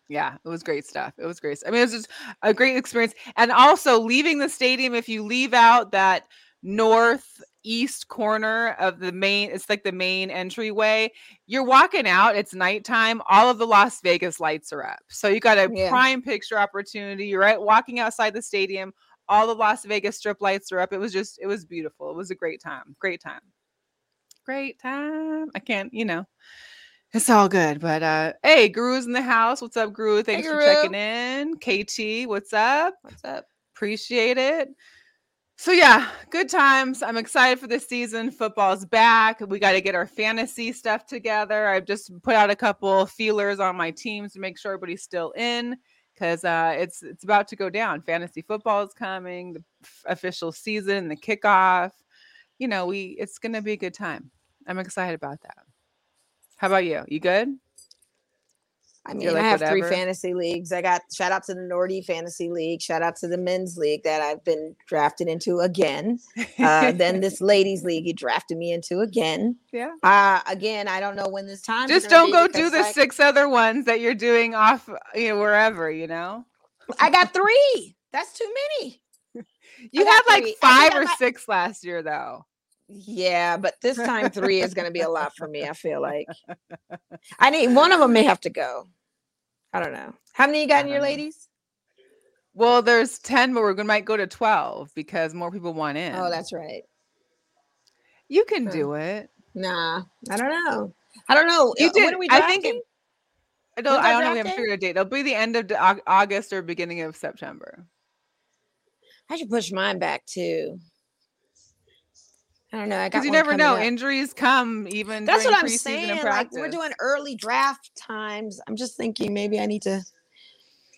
yeah it was great stuff it was great i mean it was just a great experience and also leaving the stadium if you leave out that northeast corner of the main it's like the main entryway you're walking out it's nighttime all of the las vegas lights are up so you got a Yeah. prime picture opportunity you're right walking outside the stadium all the las vegas strip lights are up it was just it was beautiful it was a great time great time great time i can't you know it's all good but uh hey guru's in the house what's up guru thanks for Guru. checking in kt what's up What's up? appreciate it so yeah good times. I'm excited for this season. Football's back. We got to get our fantasy stuff together. I've just put out a couple feelers on my teams to make sure everybody's still in because uh, it's it's about to go down. Fantasy football is coming the official season the kickoff. You know we it's gonna be a good time. I'm excited about that. How about you? You good I mean, like, I have three fantasy leagues. I got shout out to the Nordy Fantasy League, shout out to the men's league that I've been drafted into again. Uh, then this ladies league he drafted me into again. yeah Uh again, I don't know when this time. just don't go do the six other ones that you're doing off you know wherever you know I got three. That's too many. You had like three. Five or six last year, though. Yeah, but this time three is going to be a lot for me. I feel like I need one of them may have to go. I don't know. How many you got in your know. ladies? Well, there's ten, but we're gonna might go to twelve because more people want in. Oh, that's right. you can Huh. do it. Nah, I don't know. I don't know. You Uh, did. When are we I think. It, I don't. I don't know. We haven't figured a date. It'll be the end of August or beginning of September. I should push mine back too. I don't know. I got Because you never know. up. Injuries come even. That's what I'm saying. Like we're doing early draft times. I'm just thinking maybe I need to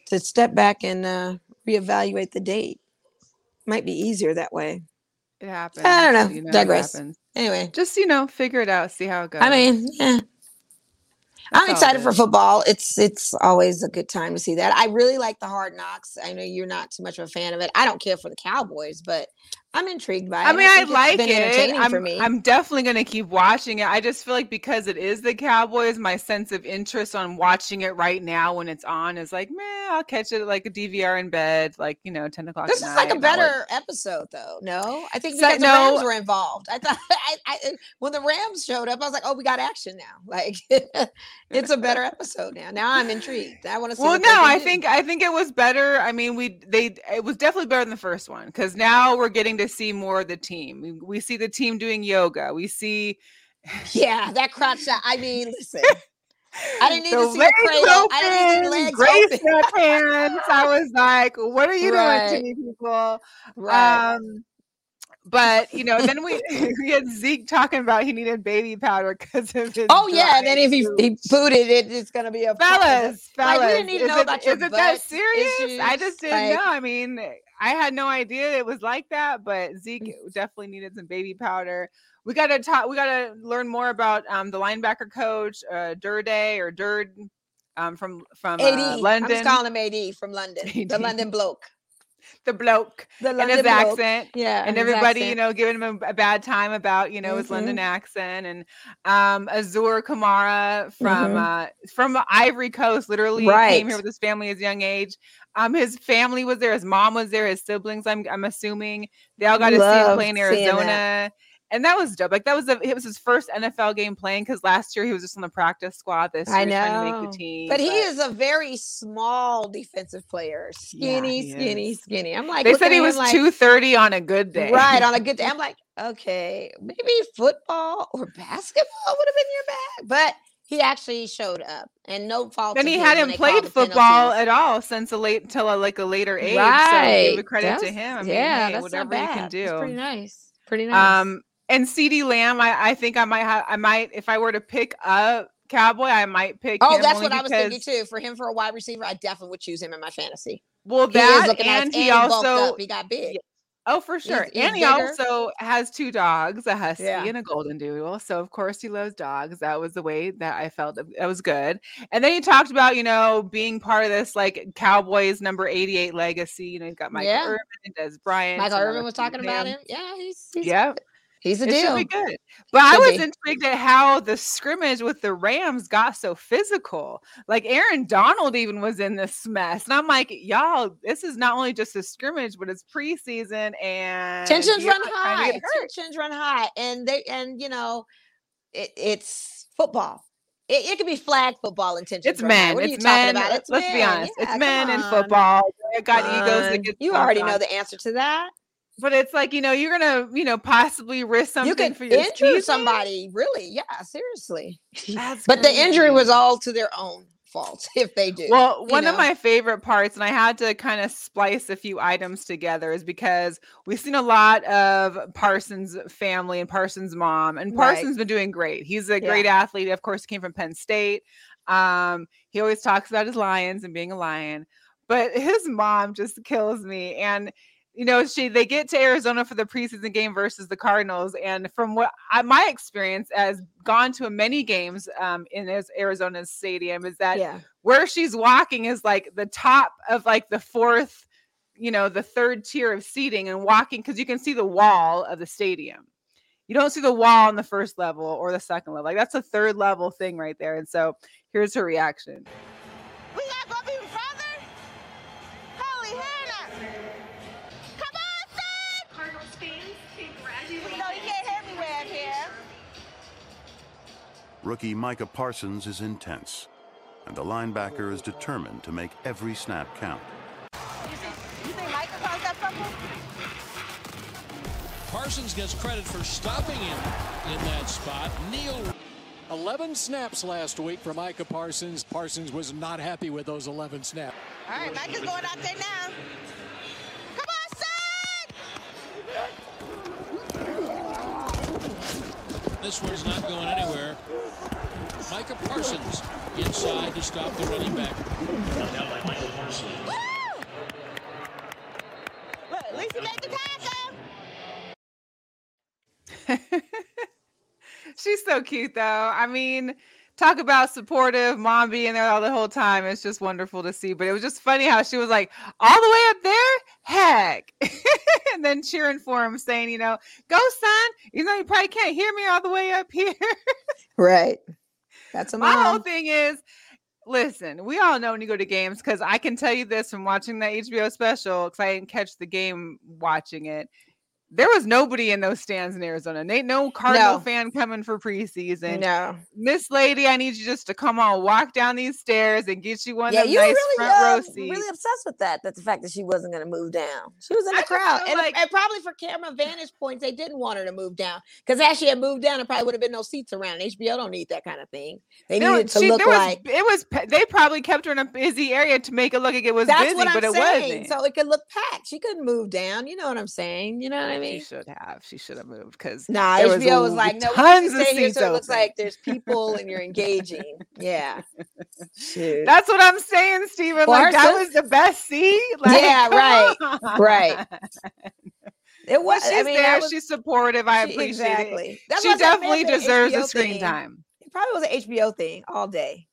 to step back and uh reevaluate the date. Might be easier that way. It happens. I don't know. You it Digress. Anyway, Just you know, figure it out. See how it goes. I mean, yeah. That's I'm excited for football. It's it's always a good time to see that. I really like the hard knocks. I know you're not too much of a fan of it. I don't care for the Cowboys, but I'm intrigued by it. I mean, I it's like it. I'm, me. I'm definitely going to keep watching it. I just feel like because it is the Cowboys, my sense of interest on watching it right now when it's on is like, man, I'll catch it like a DVR in bed, like you know, ten o'clock. This is like a better episode, though. No, I think So- because the no. Rams were involved. I thought I, I, when the Rams showed up, I was like, "Oh, we got action now!" Like it's a better episode now. Now I'm intrigued. I want to see. Well, no, I do. think I think it was better. I mean, we they it was definitely better than the first one because now we're getting to see more of the team. We, see the team doing yoga. We see yeah, that crotch shot. I mean, listen, I didn't need the to see legs cradle. I didn't need open, legs Grace open. sweatpants. I was like, what are you Right. doing to me, people? Right. Um, but you know, then we we had Zeke talking about he needed baby powder because of his. oh yeah, and then if he, he booted it, it's gonna be a fellas, fellas, Like, we didn't even know it, about your is it that serious? I just didn't like- know. I mean, I had no idea it was like that, but Zeke definitely needed some baby powder. We got to talk. We got to learn more about um, the linebacker coach, uh, Durday or Durd, um, from from AD. uh, I'm calling him AD from London. The London bloke. The bloke The and his bloke. accent. Yeah, and everybody, you know, giving him a, a bad time about, you know, his London accent and um Azur Kamara from Mhm. uh from Ivory Coast, literally came here with his family at his young age. Um his family was there, his mom was there, his siblings, I'm I'm assuming. They all got to see him Love play in. Arizona. And that was dope. Like that was a, it was his first NFL game playing because last year he was just on the practice squad. This year I trying to know. make the team. But he is a very small defensive player. Skinny, he skinny, is. skinny. I'm like, They said he was like, two thirty on a good day. Right on a good day. I'm like, okay, maybe football or basketball would have been your bag, but he actually showed up, and no fault. Then of he hadn't played football at all since a late until a, like a later age. So Right. give a credit to him. I mean, yeah, hey, that's whatever not you can That's pretty nice. Pretty nice. Um, and CeeDee Lamb, I, I think I might have, I might, if I were to pick a cowboy, I might pick. oh, that's what I was thinking too. For him, for a wide receiver, I definitely would choose him in my fantasy. Well, He that nice, and he he bulked also, up. he got big. oh, for sure, he's and he bigger. also has two dogs, a husky Yeah. and a golden doodle. So of course he loves dogs. That was the way that I felt that, was good. And then he talked about you know being part of this like Cowboys number eighty eight legacy. You know, he's got Michael Yeah. Irvin, Dez Bryant, Michael and, Irvin was talking about him. Yeah, he's, he's Yeah, he's a it should deal. be good. But I was be. intrigued at how the scrimmage with the Rams got so physical. Like Aaron Donald even was in this mess. And I'm like, y'all, this is not only just a scrimmage, but it's preseason and tensions run not trying to high tensions run high and they and you know it, it's football it, it could be flag football and tensions It's men. What are It's you talking men. about? It's Let's be honest. Yeah, it's men in football. They got egos that Come get on. you already know the answer to that But it's like, you know, you're gonna, you know, possibly risk something you could for your injure somebody really yeah seriously That's but the injury was all to their own fault if they do Well, one of my favorite parts, and I had to kind of splice a few items together, is because we've seen a lot of Parsons' family and Parsons' mom, and Right. Parsons been doing great. He's a Yeah. great athlete. Of course, he came from Penn State. Um, he always talks about his lions and being a lion, but his mom just kills me. And you know, she they get to Arizona for the preseason game versus the Cardinals, and from what I, my experience as gone to many games um, in As- Arizona's stadium is that yeah where she's walking is like the top of like the fourth, you know, the third tier of seating and walking because you can see the wall of the stadium. You don't see the wall on the first level or the second level. Like that's a third level thing right there. And so here's her reaction. We gotta go Rookie Micah Parsons is intense, and the linebacker is determined to make every snap count. You think, you think Micah caused that fumble? Parsons gets credit for stopping him in that spot. Neal 11 snaps last week for Micah Parsons. Parsons was not happy with those 11 snaps. All right, Micah's going out there now. Come on, son! This one's not going anywhere. Micah Parsons inside to stop the running back. Woo! Look, at least he made the tackle. She's so cute though. I mean, talk about supportive mom being there all the whole time. It's just wonderful to see. But it was just funny how she was like, all the way up there? Heck. and then cheering for him, saying, you know, go son. You know, you probably can't hear me all the way up here. right that's a My whole mom thing is listen, we all know when you go to games because I can tell you this from watching that HBO special because I didn't catch the game watching it. There was nobody in those stands in Arizona. Ain't no Cardinal No. fan coming for preseason. no Miss Lady, I need you just to come on, walk down these stairs and get you one yeah of them you nice really front row uh, seats. really obsessed with that that the fact that she wasn't going to move down she was in the just crowd and, like- and probably for camera vantage points they didn't want her to move down because as she had moved down there probably would have been no seats around hbo don't need that kind of thing they No, needed to she- look there was, like it was they probably kept her in a busy area to make it look like it was that's busy, what i'm but it saying wasn't. so it could look packed she couldn't move down you know what i'm saying you know what i she mean should have. She should have moved because Nah, There was HBO was like, no, tons of here seats so it looks like there's people and you're engaging. Yeah. That's what I'm saying, Steven. Well, like that was the best seat. Like, Yeah, right, on. right. It was. she's I mean, there. was, she's supportive. I she- appreciate exactly. it. That's she why I said, man, definitely deserves the HBO screen thing. time. It probably was an HBO thing all day.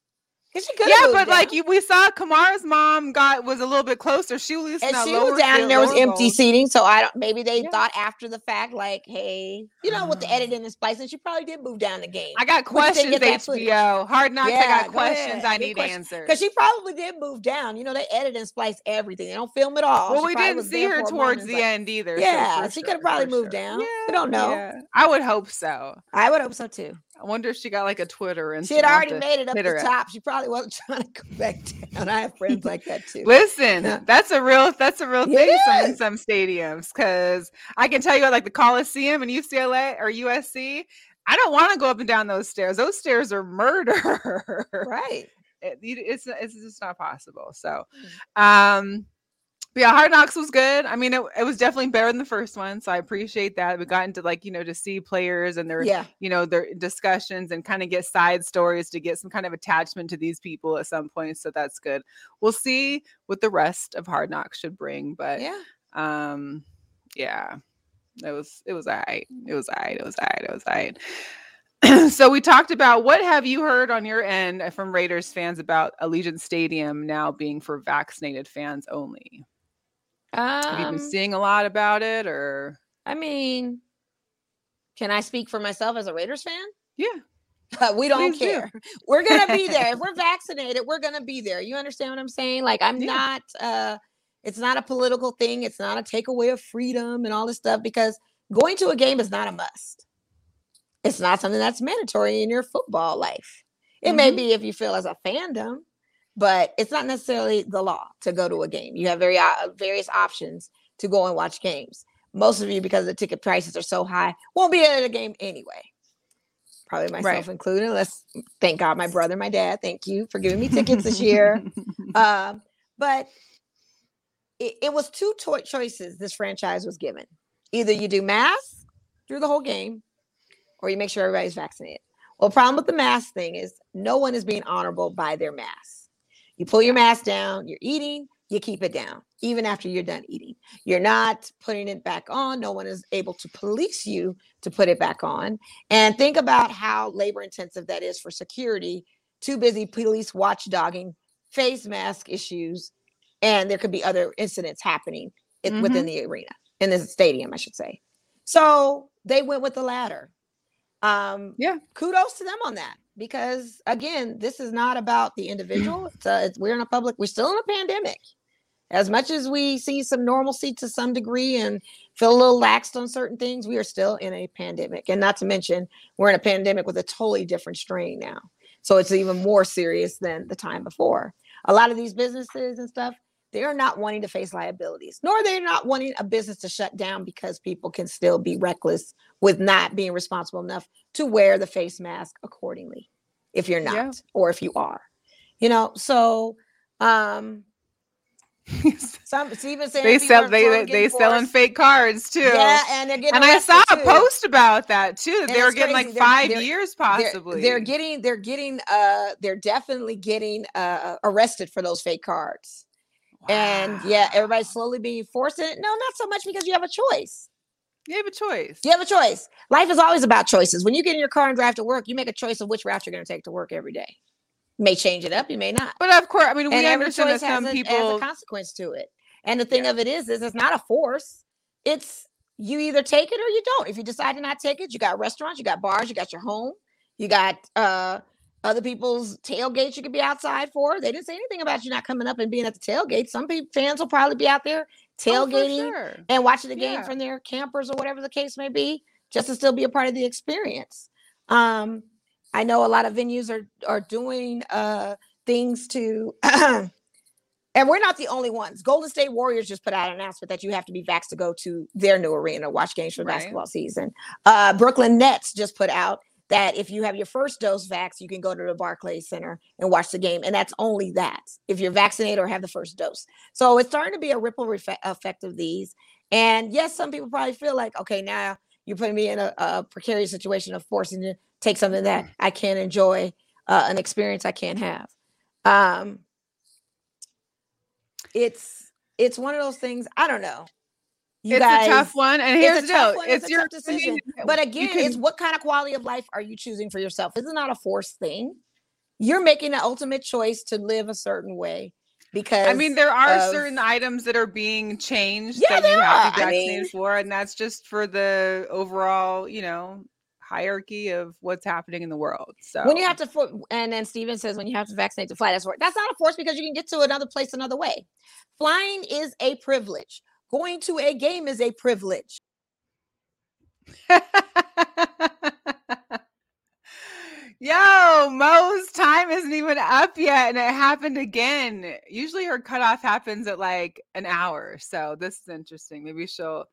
'Cause she coulda Yeah, moved but like down. you, we saw Kamara's mom got was a little bit closer. She was and she was down and there was empty bowl. seating. So I don't maybe they Yeah. thought after the fact, like, hey, you know, with the ah. editing and splicing, she probably did move down the game. I got questions, get that footage. HBO. Hard knocks. I got go questions. ahead. I Good need question. answers. Because she probably did move down. You know, they edit and splice everything. They don't film it all. well, She we didn't see her towards the like, end either. Yeah, for she could sure, have probably moved sure. down. Yeah, we don't know. yeah. I would hope so. I would hope so too. I wonder if she got like a Twitter and She had already made it up the top. She probably wasn't trying to go back down. I have friends like that too. Listen, that's a real that's a real thing some, in some stadiums because I can tell you like the Coliseum in UCLA or USC. I don't want to go up and down those stairs. Those stairs are murder. Right. It- it's it's just not possible. So, Mm. um, but yeah, Hard Knocks was good. I mean, it, it was definitely better than the first one, so I appreciate that. We got into like you know to see players and their Yeah. you know their discussions and kind of get side stories to get some kind of attachment to these people at some point. So that's good. We'll see what the rest of Hard Knocks should bring, but Yeah. um, yeah, it was it was alright. It was alright. It was alright. It was alright. so we talked about what have you heard on your end from Raiders fans about Allegiant Stadium now being for vaccinated fans only? Have you been Um, seeing a lot about it, or I mean, can I speak for myself as a Raiders fan? yeah? we don't Please do. care. We're gonna be there. if we're vaccinated, we're gonna be there. You understand what I'm saying? Like I'm Yeah. not uh it's not a political thing, it's not a takeaway of freedom and all this stuff because going to a game is not a must. It's not something that's mandatory in your football life. It may Mhm. be if you feel as a fandom, but it's not necessarily the law to go to a game. You have very uh, various options to go and watch games. Most of you, because the ticket prices are so high, won't be at a game anyway. Probably myself Right. included. Let's thank God, my brother, my dad. Thank you for giving me tickets this year. Um, but it, it was two to- choices this franchise was given. Either you do mask through the whole game, or you make sure everybody's vaccinated. Well, the problem with the mask thing is no one is being honorable by their mask. You pull your mask down, you're eating, you keep it down, even after you're done eating. You're not putting it back on. No one is able to police you to put it back on. And think about how labor intensive that is for security. Too busy police watchdogging, face mask issues, and there could be other incidents happening in, within the arena, in the stadium, I should say. So they went with the latter. Um, Yeah. kudos to them on that because again, this is not about the individual. It's, uh, it's we're in a public. We're still in a pandemic. As much as we see some normalcy to some degree and feel a little laxed on certain things, we are still in a pandemic. And not to mention, we're in a pandemic with a totally different strain now. So it's even more serious than the time before. A lot of these businesses and stuff, they are not wanting to face liabilities, nor they're not wanting a business to shut down because people can still be reckless with not being responsible enough to wear the face mask accordingly if you're not Yeah. or if you are. You know, so um some even saying they sell they they, they selling fake cards too. Yeah, and they're getting and I saw a too. post about that too. And They were getting like crazy. They're- 5 they're- years They're- possibly. They're, getting they're getting uh they're definitely getting uh arrested for those fake cards. And yeah, everybody's slowly being forced in it. No, not so much because you have a choice. you have a choice. You have a choice. Life is always about choices. When you get in your car and drive to work, you make a choice of which route you're going to take to work every day. You may change it up, you may not. But of course, I mean, we and every understand that some a, has a consequence to it. And the thing of it is, is it's not a force. It's you either take it or you don't. If you decide to not take it, you got restaurants, you got bars, you got your home, you got uh other people's tailgates you could be outside for. They didn't say anything about you not coming up and being at the tailgate. Some people fans will probably be out there Oh, tailgating sure. and watching the game Yeah. from their campers or whatever the case may be, just to still be a part of the experience. Um, I know a lot of venues are are doing uh things to and we're not the only ones. Golden State Warriors just put out an announcement that you have to be vaxxed to go to their new arena, watch games for the Right. basketball season. Uh Brooklyn Nets just put out that if you have your first dose vax, you can go to the Barclays Center and watch the game. And that's only that if you're vaccinated or have the first dose. So it's starting to be a ripple effect of these. And yes, some people probably feel like, okay, now you're putting me in a, a precarious situation of forcing to take something that I can't enjoy, uh, an experience I can't have. Um, it's it's one of those things. I don't know. You it's guys, a tough one, and here's the deal: one, it's, your decision. opinion. But again, it's what kind of quality of life are you choosing for yourself? This is not a forced thing. you're making the ultimate choice to live a certain way because I mean, there are of- certain items that are being changed Yeah, that you have to be are. I vaccinated mean- for, and that's just for the overall, you know, hierarchy of what's happening in the world. So when you have to and then Steven says when you have to vaccinate to fly, that's for that's not a force because you can get to another place another way. Flying is a privilege. Going to a game is a privilege. Yo, Mo's time isn't even up yet, and it happened again. Usually her cutoff happens at like an hour. So this is interesting. Maybe she'll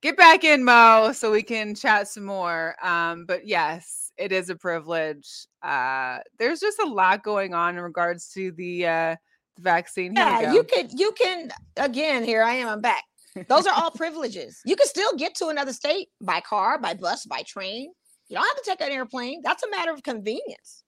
get back in, Mo, so we can chat some more. Um, but yes, it is a privilege. Uh, there's just a lot going on in regards to the uh the vaccine. Here Yeah, you can you can again, here I am, I'm back. Those are all privileges. You can still get to another state by car, by bus, by train. You don't have to take an airplane. That's a matter of convenience.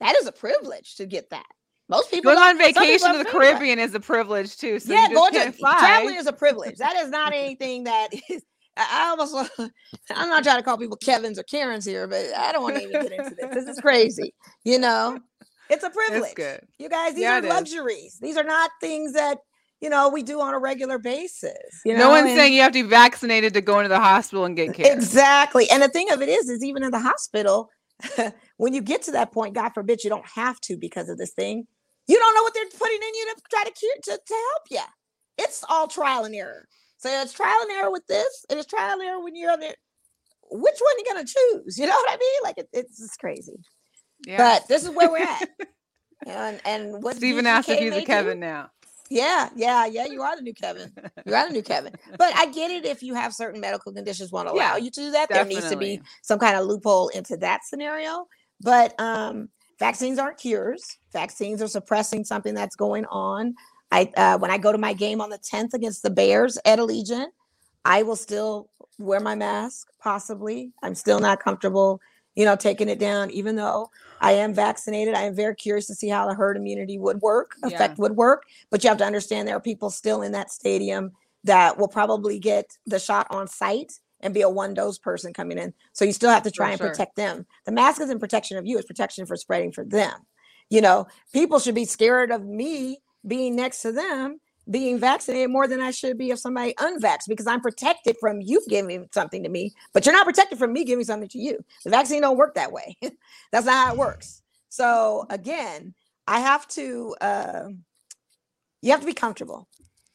That is a privilege to get that. Most people Going on vacation to the. Caribbean is a privilege too. So yeah, going to fly. traveling is a privilege. That is not anything that is. I almost. I'm not trying to call people Kevin's or Karens here, but I don't want to even get into this. This is crazy. You know, it's a privilege. You guys, these Yeah, are it is. luxuries. These are not things that you know we do on a regular basis. You know, no one's and- saying you have to be vaccinated to go into the hospital and get care. Exactly. And the thing of it is, is even in the hospital, when you get to that point, God forbid you don't have to because of this thing, you don't know what they're putting in you to try to cure to, to help you. It's all trial and error. So it's trial and error with this, and it's trial and error when you're on there. Which one you gonna choose? You know what I mean? Like it, it's just crazy. Yeah. But this is where we're at. and and what Stephen asked if he's a may do- Kevin now. Yeah, yeah, yeah. You are the new Kevin. You are the new Kevin. But I get it if you have certain medical conditions won't allow Yeah, you to do that. There needs to be some kind of loophole into that scenario. But um, vaccines aren't cures. Vaccines are suppressing something that's going on. I uh, when I go to my game on the 10th against the Bears at Allegiant, I will still wear my mask. Possibly, I'm still not comfortable, you know, taking it down. Even though I am vaccinated, I am very curious to see how the herd immunity would work, Yeah. effect would work. But you have to understand there are people still in that stadium that will probably get the shot on site and be a one dose person coming in. So you still have to For try and sure. protect them. The mask isn't protection of you, it's protection for spreading for them. You know, people should be scared of me being next to them being vaccinated more than I should be of somebody unvaxxed because I'm protected from you giving something to me, but you're not protected from me giving something to you. The vaccine don't work that way. That's not how it works. So again, I have to um you have to be comfortable.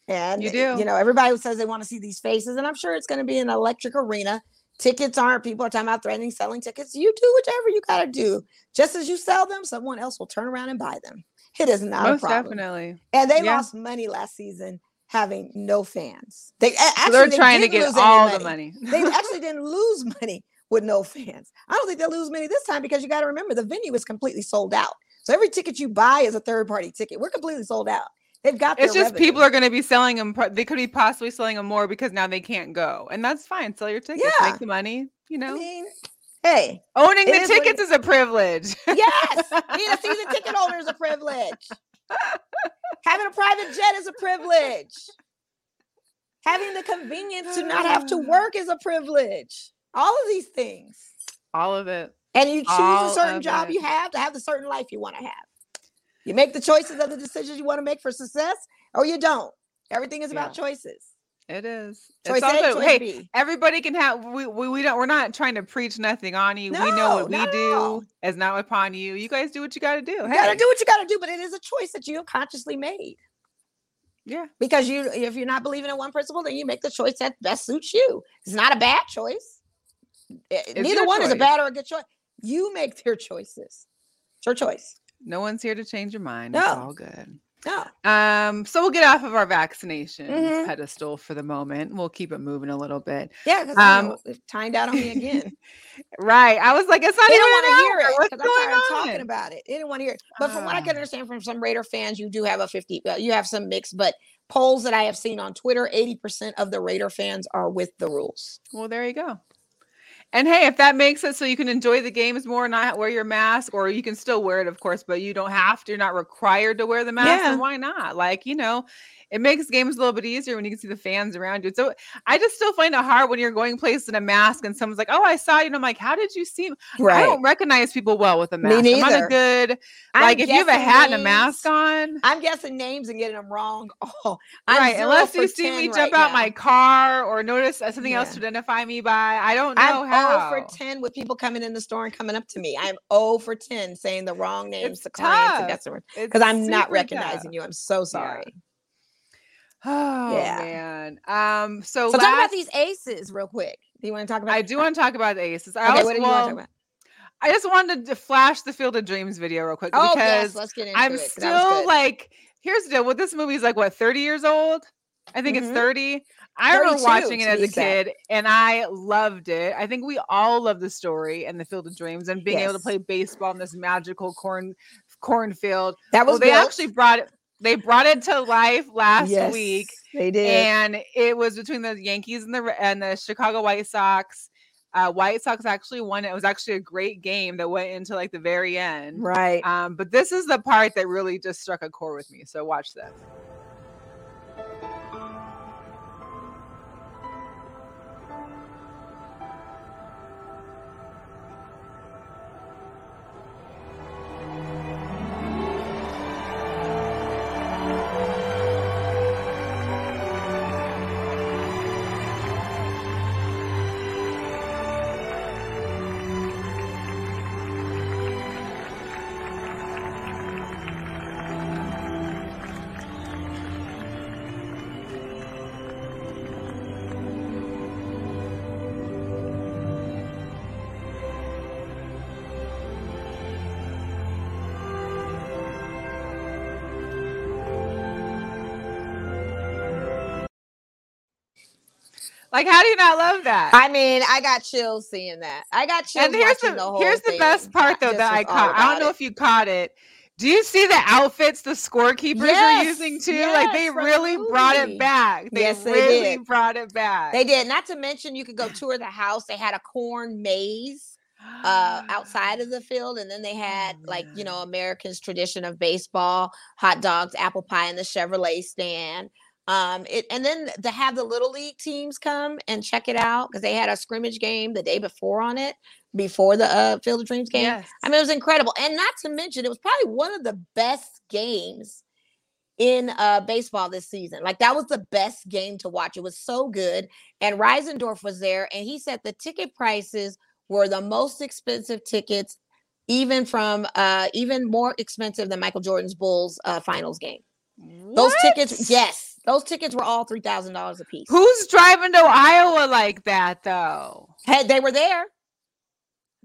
And You uh, do. you know, everybody who says they want to see these faces, and I'm sure it's going to be an electric arena. Tickets aren't people are talking about threatening selling tickets. You do whatever you gotta do. Just as you sell them, someone else will turn around and buy them. It is not a Most problem. definitely. And they Yeah. lost money last season having no fans. They a- So actually they're they trying to get all the money. they actually didn't lose money with no fans. I don't think they'll lose money this time because you got to remember the venue is completely sold out. So every ticket you buy is a third party ticket. We're completely sold out. They've got It's just revenue. people are going to be selling them. They could be possibly selling them more because now they can't go, and that's fine. Sell your tickets, Yeah. make the money. You know, I mean, hey, owning the is tickets is a privilege. yes, being a season ticket holder is a privilege. Having a private jet is a privilege. Having the convenience to not have to work is a privilege. All of these things. All of it. And you choose All a certain job it. you have to have the certain life you want to have. You make the choices of the decisions you want to make for success, or you don't. Everything is about choices. It is. Choice it's all A, Hey, everybody can have. We, we we don't. We're not trying to preach nothing on you. we know what we do is not upon you. You guys do what you got to do. You Hey, gotta do what you gotta do, but it is a choice that you have consciously made. Yeah. Because you if you're not believing in one principle, then you make the choice that best suits you. It's not a bad choice. Eh, Neither your one is a bad or a good choice. You make your choices. It's your choice. no one's here to change your mind. It's No. all good. No. Um, so we'll get off of our vaccination Mhm. pedestal for the moment. We'll keep it moving a little bit. Yeah, because Um, it timed out on me again. Right. I was like, it's not They even don't want an to hear it What's because I'm going tired of on? talking about it. They didn't want to hear it. But from what I can Ah. understand from some Raider fans, you do have a 50, uh, you have some mix, but polls that I have seen on Twitter, 80% of the Raider fans are with the rules. Well, there you go. And hey, if that makes it so you can enjoy the games more, and not wear your mask, or you can still wear it, of course, but you don't have to. You're not required to wear the mask. Yeah. Then why not? Like you know, it makes games a little bit easier when you can see the fans around you. So I just still find it hard when you're going places in a mask and someone's like, "Oh, I saw you," and I'm like, "How did you see?" me?" I don't recognize people well with a mask. Me mask. I'm not a neither. good I'm like if you have a hat and a mask on. I'm guessing names and getting them wrong. Oh, I'm right, unless you see 10 me right jump out now. my car or notice something else to identify me by, I don't know I'm how. 0 for 10 with people coming in the store and coming up to me. I'm 0 for 10 saying the wrong names It's to clients and tough. customers because I'm not recognizing tough. you. I'm so sorry. Oh Yeah. man. Um. So, So, talk about these aces real quick. Do you want to talk about? I do want to talk about the aces. I Okay, also, what do you well, want to talk about? I just wanted to flash the Field of Dreams video real quick Oh because yes, let's get into I'm it. 'cause that was still like, here's the deal. Well, this movie's like what 30 years old. I think Mhm. it's 30. I remember watching it as a kid and I loved it. I think we all love the story and the Field of Dreams and being able to play baseball in this magical corn cornfield. that was Well, they built. actually brought it. They brought it to life last yes, week, They did. and it was between the Yankees and the and the Chicago White Sox. Uh, White Sox actually won. It was actually a great game that went into like the very end. right. Um, but this is the part that really just struck a chord with me. So watch this. Like, how do you not love that? I mean, I got chills seeing that. I got chills and here's watching the, the, here's the thing. best part though that I caught. I don't know it. if you caught it. Do you see the outfits the scorekeepers Yes, are using too? like they yes, from the really brought it back. They Yes, they really did. brought it back. They did. Not to mention, you could go tour the house. They had a corn maze uh, outside of the field, and then they had like you know Americans' tradition of baseball, hot dogs, apple pie, and the Chevrolet stand. Um, it and then to have the little league teams come and check it out because they had a scrimmage game the day before on it before the uh, Field of Dreams game. Yes. I mean, it was incredible, and not to mention, it was probably one of the best games in uh baseball this season. Like that was the best game to watch. It was so good. And Reisendorf was there and he said the ticket prices were the most expensive tickets even from uh even more expensive than Michael Jordan's Bulls uh finals game. Those tickets, yes. Those tickets were all $3,000 a piece. Who's driving to Iowa like that though? Hey, they were there.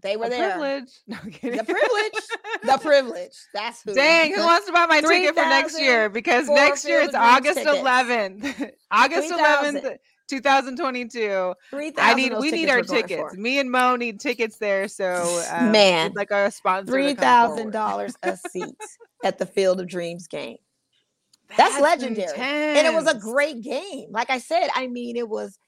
They were A there. privilege. No. The privilege. the privilege. That's who. Dang, who wants to buy my ticket for next year? Because next year it's August tickets. 11th. August 11th, 2022. 3,000 I need we need our tickets. for. Me and Mo need tickets there. So um, Man. like our sponsor. Three thousand dollars a seat at the Field of Dreams game. That's, legendary, and it was a great game. Like I said, I mean, it was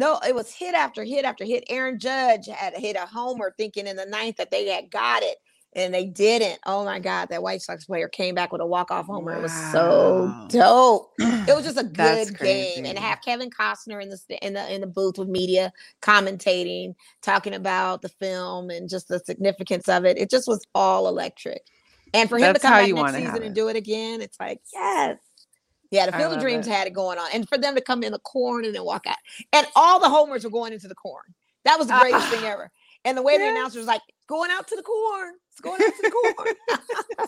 no, it was hit after hit after hit. Aaron Judge had hit a homer, thinking in the ninth that they had got it, and they didn't. Oh my God, that White Sox player came back with a walk off homer. It was so dope. It was just a good game, and have Kevin Costner in the in the in the booth with media commentating, talking about the film and just the significance of it. It just was all electric. And for him That's to come back next season and do it again, it's like yes. Yeah, the I Field of Dreams it. had it going on, and for them to come in the corn and then walk out, and all the homers were going into the corn. That was the greatest thing Ah. ever. And the way the announcer was like, "Going out to the corn, it's going out to the corn."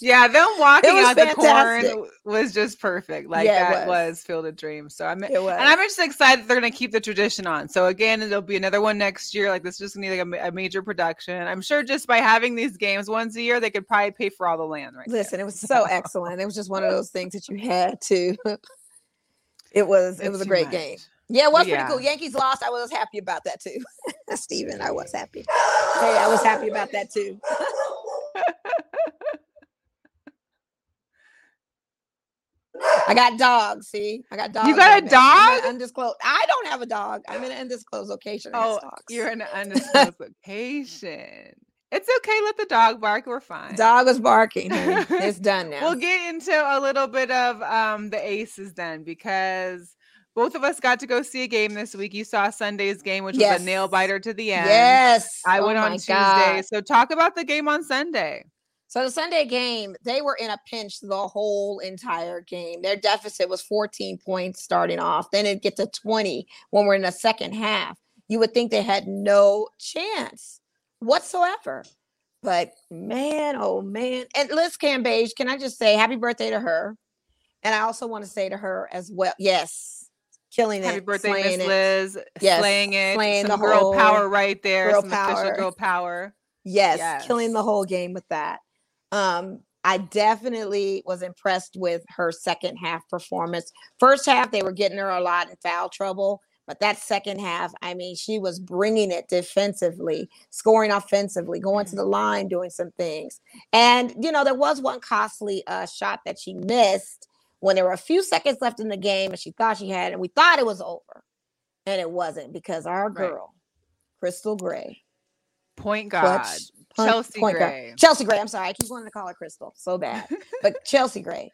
Yeah, them walking out the corn was just perfect. Like Yeah, that was. was. Field of Dreams. So I'm It was. and I'm just excited they're gonna keep the tradition on. So again, it'll be another one next year. Like this is just gonna be like a, a major production. I'm sure just by having these games once a year, they could probably pay for all the land right Listen, it was so excellent. It was just one of those things that you had to. It was. It It's was a great much. game. Yeah, it was But pretty cool. Yankees lost. I was happy about that too. Steven, I was happy. Hey, I was happy about that too. I got dogs. See, I got dogs. You got a in the. I'm in dog? undisclosed. I don't have a dog. I'm in an undisclosed location. Oh, Oh, dogs. you're in an undisclosed location. It's okay. Let the dog bark. We're fine. Dog was barking. It's done now. We'll get into a little bit of um the aces then because both of us got to go see a game this week. You saw Sunday's game, which was a nail biter to the end. yes. I Oh went on Tuesday. God. So talk about the game on Sunday. So the Sunday game, they were in a pinch the whole entire game. Their deficit was 14 points starting off. Then it get to 20 when we're in the second half. You would think they had no chance whatsoever. But man, oh man. And Liz Cambage, can I just say happy birthday to her? And I also want to say to her as well, yes, killing Happy it. Happy birthday, Miss. Liz. Yes, Slaying it. slaying Some the girl whole power right there. girl Some official power. girl power. Yes, killing the whole game with that. Um, I definitely was impressed with her second half performance. First half, they were getting her a lot in foul trouble, but that second half, I mean, she was bringing it defensively, scoring offensively, going to the line, doing some things. And you know, there was one costly uh, shot that she missed when there were a few seconds left in the game, and she thought she had, it, and we thought it was over, and it wasn't because our Right. girl, Crystal Gray, Point guard. Chelsea point guard. Gray. Chelsea Gray. I'm sorry. I keep wanting to call her Crystal so bad. But Chelsea Gray.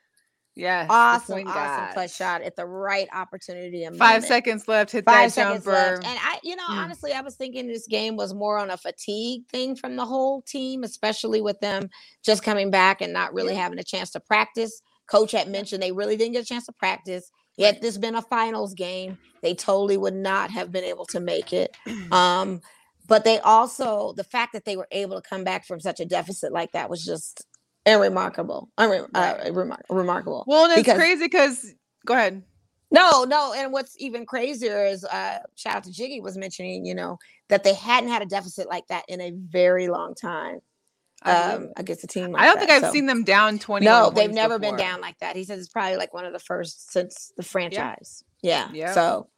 Yes. Awesome, awesome guard. clutch shot at the right opportunity and Five seconds left. Hit Five that jumper. left. And I, you know, Mm. honestly, I was thinking this game was more on a fatigue thing from the whole team, especially with them just coming back and not really having a chance to practice. Coach had mentioned they really didn't get a chance to practice. Yet this been a finals game, they totally would not have been able to make it. Um, but they also the fact that they were able to come back from such a deficit like that was just unremarkable, unre- uh, remar- remarkable. well, and it's because- crazy because go ahead. No, no, and what's even crazier is uh shout out to Jiggy was mentioning, you know, that they hadn't had a deficit like that in a very long time um against a team like I don't think. I've So- seen them down 20. No, they've never been down like that. He says it's probably like one of the first since the franchise. Yeah. Yep. So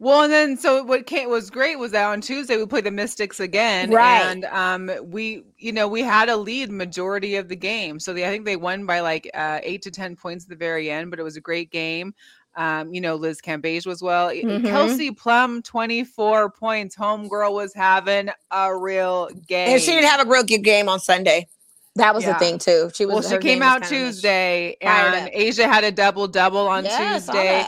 Well, and then so what came was great was that on Tuesday we played the Mystics again, Right. and um, we you know we had a lead majority of the game, so they, I think they won by like uh, eight to ten points at the very end, but it was a great game. Um, you know, Liz Cambage was well. Mhm. Kelsey Plum, 24 points. Homegirl was having a real game. and she didn't have a real good game on Sunday. That was Yeah. the thing too. She was well, she came out. Tuesday, and up. A'ja had a double double on Yes, saw Tuesday.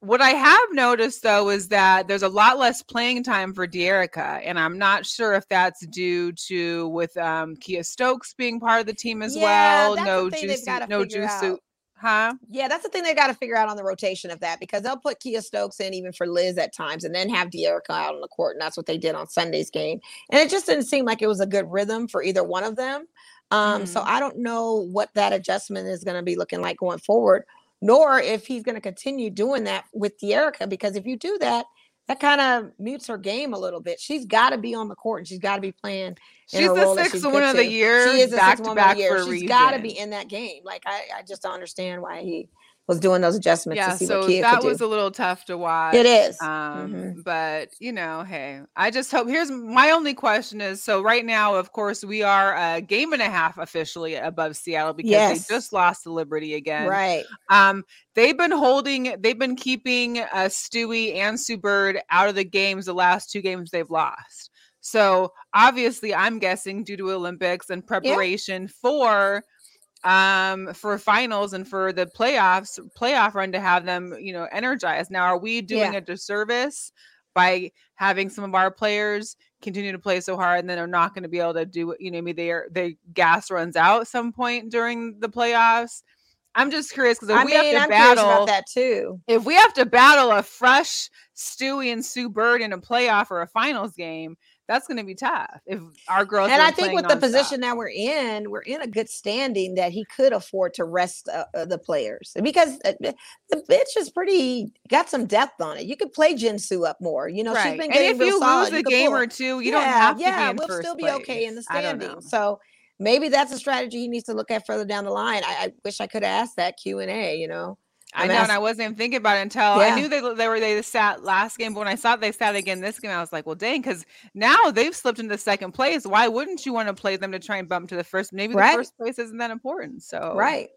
What I have noticed though is that there's a lot less playing time for Dearica, and I'm not sure if that's due to with um, Kiah Stokes being part of the team as Yeah, well. No juicy, no juicy. Huh? Yeah, that's the thing they got to figure out on the rotation of that because they'll put Kiah Stokes in even for Liz at times and then have Dearica out on the court. And that's what they did on Sunday's game. And it just didn't seem like it was a good rhythm for either one of them. Um, So Mhm. I don't know what that adjustment is going to be looking like going forward, nor if he's going to continue doing that with Dearica. Because if you do that, that kind of mutes her game a little bit. She's got to be on the court and she's got to be playing. She's the sixth good of the year, She is the back to back for a She's got to be in that game. Like I, I just don't understand why he was doing those adjustments Yeah, to see so that was do. a little tough to watch. It is. Um, Mhm. but you know, hey, I just hope here's my only question is so right now, of course, we are a game and a half officially above Seattle because Yes. they just lost to Liberty again. Right. Um, they've been holding, they've been keeping uh, Stewie and Sue Bird out of the games the last two games they've lost. So obviously, I'm guessing due to Olympics and preparation for um for finals and for the playoffs playoff run to have them you know energized now are we doing Yeah. a disservice by having some of our players continue to play so hard and then they're not going to be able to do you know maybe their their gas runs out some point during the playoffs i'm just curious because if I we mean, have to I'm battle about that too. if we have to battle a fresh Stewie and Sue Bird in a playoff or a finals game, that's going to be tough. If our girls And I think with the position that we're in, we're in a good standing that he could afford to rest uh, uh, the players because uh, the bitch is pretty got some depth on it. You could play Jinsu up more. You know, she's right. been And if you solid. lose a game or two, you don't have to yeah, be we'll still be okay in the place. I don't know. standings. So maybe that's a strategy he needs to look at further down the line. I, I wish I could have asked that Q and A. You know, I know, and I wasn't even thinking about it until Yeah. I knew they they were they sat last game. But when I saw they sat again this game, I was like, well, dang, because now they've slipped into second place. Why wouldn't you want to play them to try and bump to the first? Maybe the first place isn't that important. So right?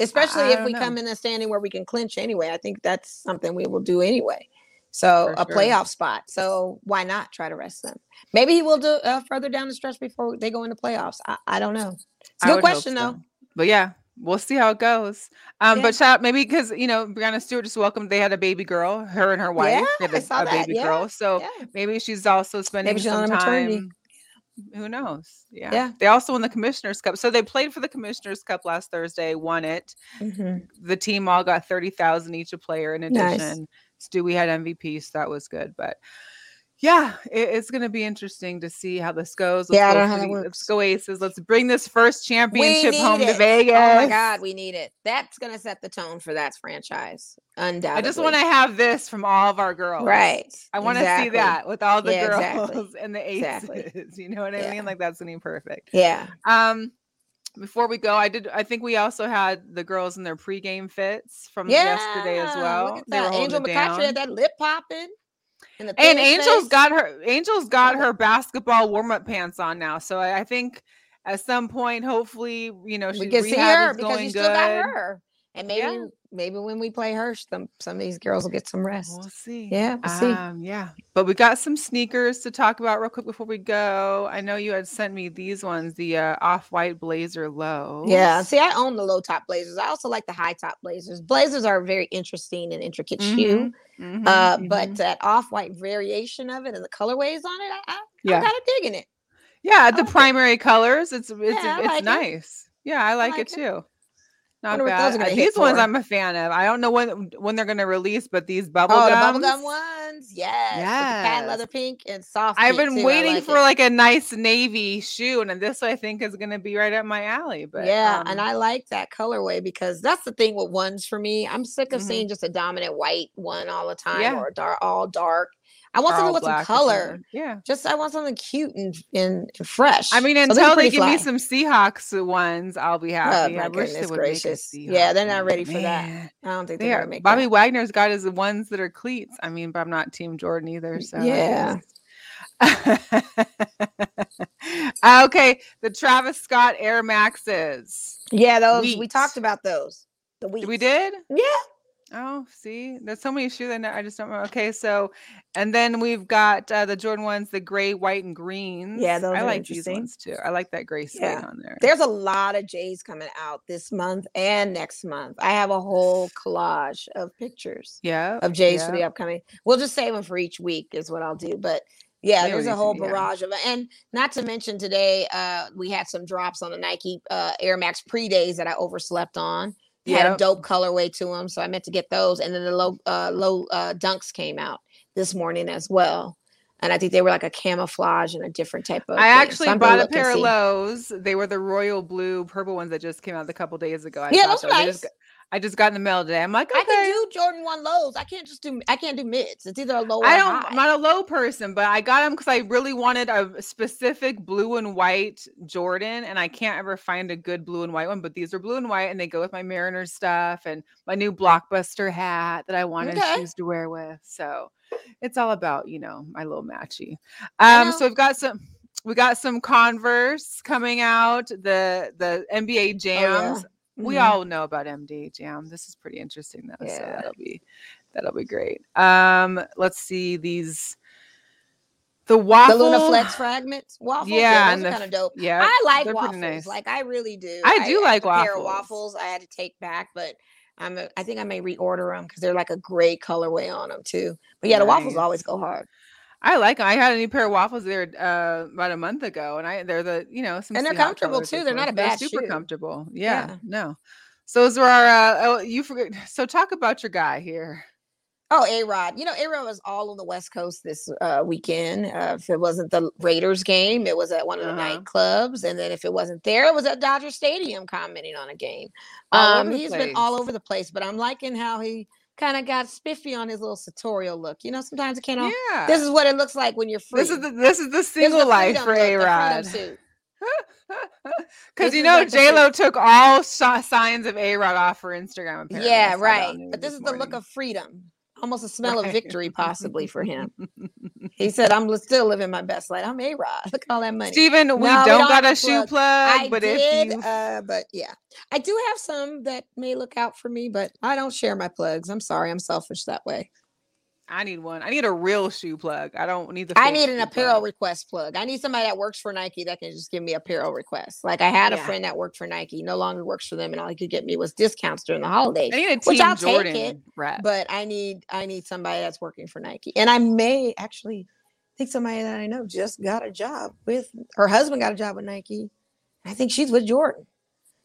especially I if don't we know. come in a standing where we can clinch anyway. I think that's something we will do anyway. So For a sure. playoff spot. So why not try to rest them? Maybe he will do uh, further down the stretch before they go into playoffs. I, I don't know. It's a I good question though. But yeah, we'll see how it goes. Um, Yeah. but shout out maybe because you know Breanna Stewart just welcomed. They had a baby girl, her and her wife. Yeah, had a, a baby yeah, girl. So maybe she's also spending she's some time. Who knows? Yeah. Yeah. They also won the Commissioner's Cup. So they played for the Commissioner's Cup last Thursday, won it. Mhm. The team all got 30,000 each a player in Nice. addition. Stewie had MVP, so that was good. But yeah, it- it's going to be interesting to see how this goes. Yeah, I go don't know how that works. Let's go Aces. Let's bring this first championship home to. Vegas. Oh my God, we need it. That's gonna set the tone for that franchise. Undoubtedly. I just want to have this from all of our girls. Right. I want to exactly. see that with all the Yeah, girls exactly. and the aces. Exactly. You know what I Yeah. mean? Like that's gonna be perfect. Yeah. Um, before we go, I did. I think we also had the girls in their pregame fits from Yeah. yesterday as well. Look at that. Angel it McCutcheon had that lip popping. And, Angel's got her. Angel's got oh. her basketball warm up pants on now. So I, I think at some point, hopefully, you know, we she can see her because you still got her. And maybe Yeah. Maybe when we play her, some some of these girls will get some rest. We'll see. Yeah, we'll see. Um, yeah. But we got some sneakers to talk about real quick before we go. I know you had sent me these ones, the uh, off-white blazer low. Yeah, see, I own the low top blazers. I also like the high top blazers. Blazers are a very interesting and intricate shoe. Mhm, Uh, mhm, but that off-white variation of it and the colorways on it, I, I, Yeah. I'm kind of digging it. yeah, the like it. primary colors, it's it's Yeah, it's like it. nice. Yeah, I like, like it it. too. Not those bad. hit These ones for. I'm a fan of. I don't know when when they're gonna release, but these bubble Oh, the gums. bubblegum ones, yes, the patent leather pink and soft. I've been too. Waiting like for it. like a nice navy shoe, and this I think is gonna be right up my alley. But yeah, um, and I like that colorway because that's the thing with ones for me. I'm sick of Mhm. seeing just a dominant white one all the time Yeah. or dark, all dark. I want something with some color. Yeah. Just I want something cute and and, and fresh. I mean, So until they pretty give me some Seahawks ones, I'll be Oh happy. my I wish they goodness would make gracious! Yeah, they're not ready for that. I don't think They they're are. make Bobby that. Wagner's got his ones that are cleats. I mean, but I'm not Team Jordan either. So Yeah. okay, the Travis Scott Air Maxes. Yeah, those we talked about those. The weeks. We did. Yeah. Oh, see, there's so many shoes. I, know, I just don't remember. Okay, so, and then we've got uh, the Jordan ones, the gray, white, and greens. Yeah, those I are like these ones too. I like that gray suede Yeah. on there. There's a lot of J's coming out this month and next month. I have a whole collage of pictures yeah, of J's yeah. for the upcoming. We'll just save them for each week, is what I'll do. But yeah, Yeah, there's a whole yeah. barrage of and not to mention today, uh, we had some drops on the Nike uh, Air Max pre days that I overslept on. They Had a dope colorway to them, so I meant to get those. And then the low uh, low uh, dunks came out this morning as well. And I think they were like a camouflage and a different type of. I thing. Actually I'm bought a pair of lows. They were the royal blue purple ones that just came out a couple days ago. I Yeah, those are so. Just nice. got- I just got in the mail today. I'm like, okay. I can do Jordan one lows. I can't just do. I can't do mids. It's either a low or don't. high. I'm not a low person, but I got them because I really wanted a specific blue and white Jordan, and I can't ever find a good blue and white one. But these are blue and white, and they go with my Mariners stuff and my new Blockbuster hat that I wanted Okay. shoes to wear with. So it's all about you know my little matchy. Um, so we've got some. We got some Converse coming out. The the NBA jams. We Mhm. all know about MD Jam. This is pretty interesting though. So Yeah. that'll be that'll be great. Um, let's see these the the waffle Luna Flex fragments, waffles. Yeah, Yeah, and those are kind of dope. yeah, I like waffles. nice. Like I really do. I do like have a pair waffles. waffles. I had to take back, but I'm. A, I think I may reorder them because they're like a gray colorway on them too. But yeah, the waffles always go hard, I like them. I had a new pair of waffles there uh, about a month ago, and I they're the you know some And they're comfortable, too. They're not a They're bad super shoe. comfortable. Yeah, Yeah. no. So those are our. Uh, oh, you forget. So talk about your guy here. Oh, A Rod. You know, A Rod was all on the West Coast this uh, weekend. Uh, if it wasn't the Raiders game, it was at one of the Uh-huh. nightclubs. And then if it wasn't there, it was at Dodger Stadium commenting on a game. Um, he's been all over the place, but I'm liking how he kind of got spiffy on his little sartorial look. You know, sometimes it can't all. Yeah, This is what it looks like when you're free. this is the this is the This is single the life for A Rod. Because you know like J Lo took all sh- signs of A Rod off her Instagram. Apparently. Yeah, right. But news this is the look of freedom. Almost a smell Right. of victory, possibly for him. He said, "I'm still living my best life. I'm a Rod. Look at all that money." Stephen, we No, we don't don't got a shoe plug. but did, if you uh, but yeah, I do have some that may look out for me, but I don't share my plugs. I'm sorry, I'm selfish that way. I need one. I need a real shoe plug. I don't need the I need an apparel plug. request plug. I need somebody that works for Nike that can just give me apparel requests. Like I had a Yeah. friend that worked for Nike, no longer works for them, and all he could get me was discounts during the holidays. I need a which I'll take it, rep. but I need I need somebody that's working for Nike, and I may actually think somebody that I know just got a job with her husband got a job with Nike. I think she's with Jordan,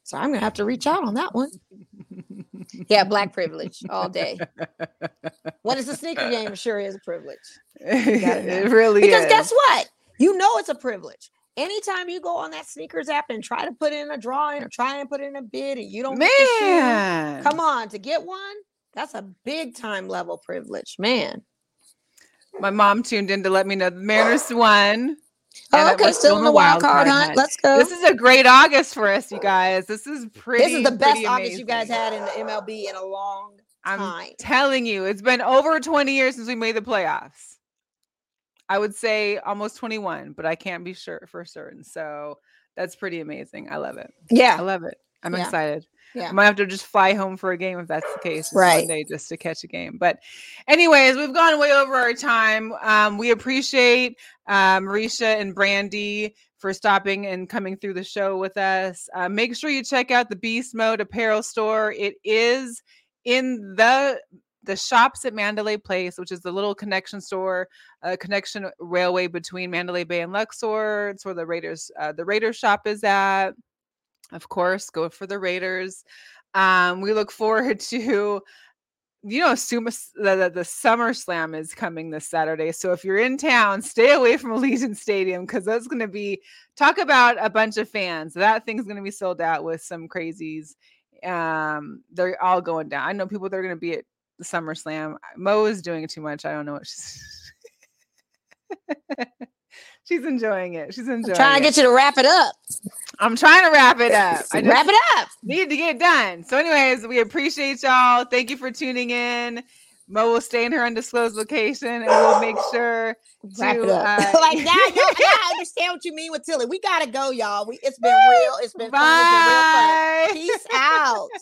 so I'm gonna have to reach out on that one. Yeah, black privilege all day. When it's a sneaker game, it sure is a privilege. it really is. Because is. guess what? You know it's a privilege. Anytime you go on that sneakers app and try to put in a drawing or try and put in a bid and you don't Man. come on to get one. That's a big time level privilege, man. My mom tuned in to let me know the Mariners won. Oh, okay, we're still in the wild card hunt. hunt. Let's go. This is a great August for us, you guys. This is pretty. This is the best pretty August you guys had in the MLB in a long I'm time. telling you, it's been over 20 years since we made the playoffs. I would say almost 21, but I can't be sure for certain. So that's pretty amazing. I love it. Yeah, I love it. I'm Yeah. excited. yeah. I might have to just fly home for a game if that's the case. Right. Just to catch a game. But, anyways, we've gone way over our time. Um, we appreciate uh, Marisha and Brandy for stopping and coming through the show with us. Uh, make sure you check out the Beast Mode apparel store. It is in the the shops at Mandalay Place, which is the little connection store, uh, connection railway between Mandalay Bay and Luxor. It's where the Raiders, uh, the Raiders shop is at. Of course, go for the Raiders. Um, we look forward to, you know, Suma, the, the, the Summer Slam is coming this Saturday. So if you're in town, stay away from Allegiant Stadium because that's going to be talk about a bunch of fans. That thing's going to be sold out with some crazies. Um, they're all going down. I know people that are going to be at the Summer Slam. Mo is doing too much. I don't know what she's. she's enjoying it. She's enjoying. I'm trying to get you to wrap it up. I'm trying to wrap it up. I wrap it up. need to get done. So, anyways, we appreciate y'all. Thank you for tuning in. Mo will stay in her undisclosed location, and we'll make sure Wrap to it up. uh, like now, now, now I understand what you mean with Tilly. We gotta go, y'all. We it's been real. It's been fun. It's been real fun. Bye. Peace out.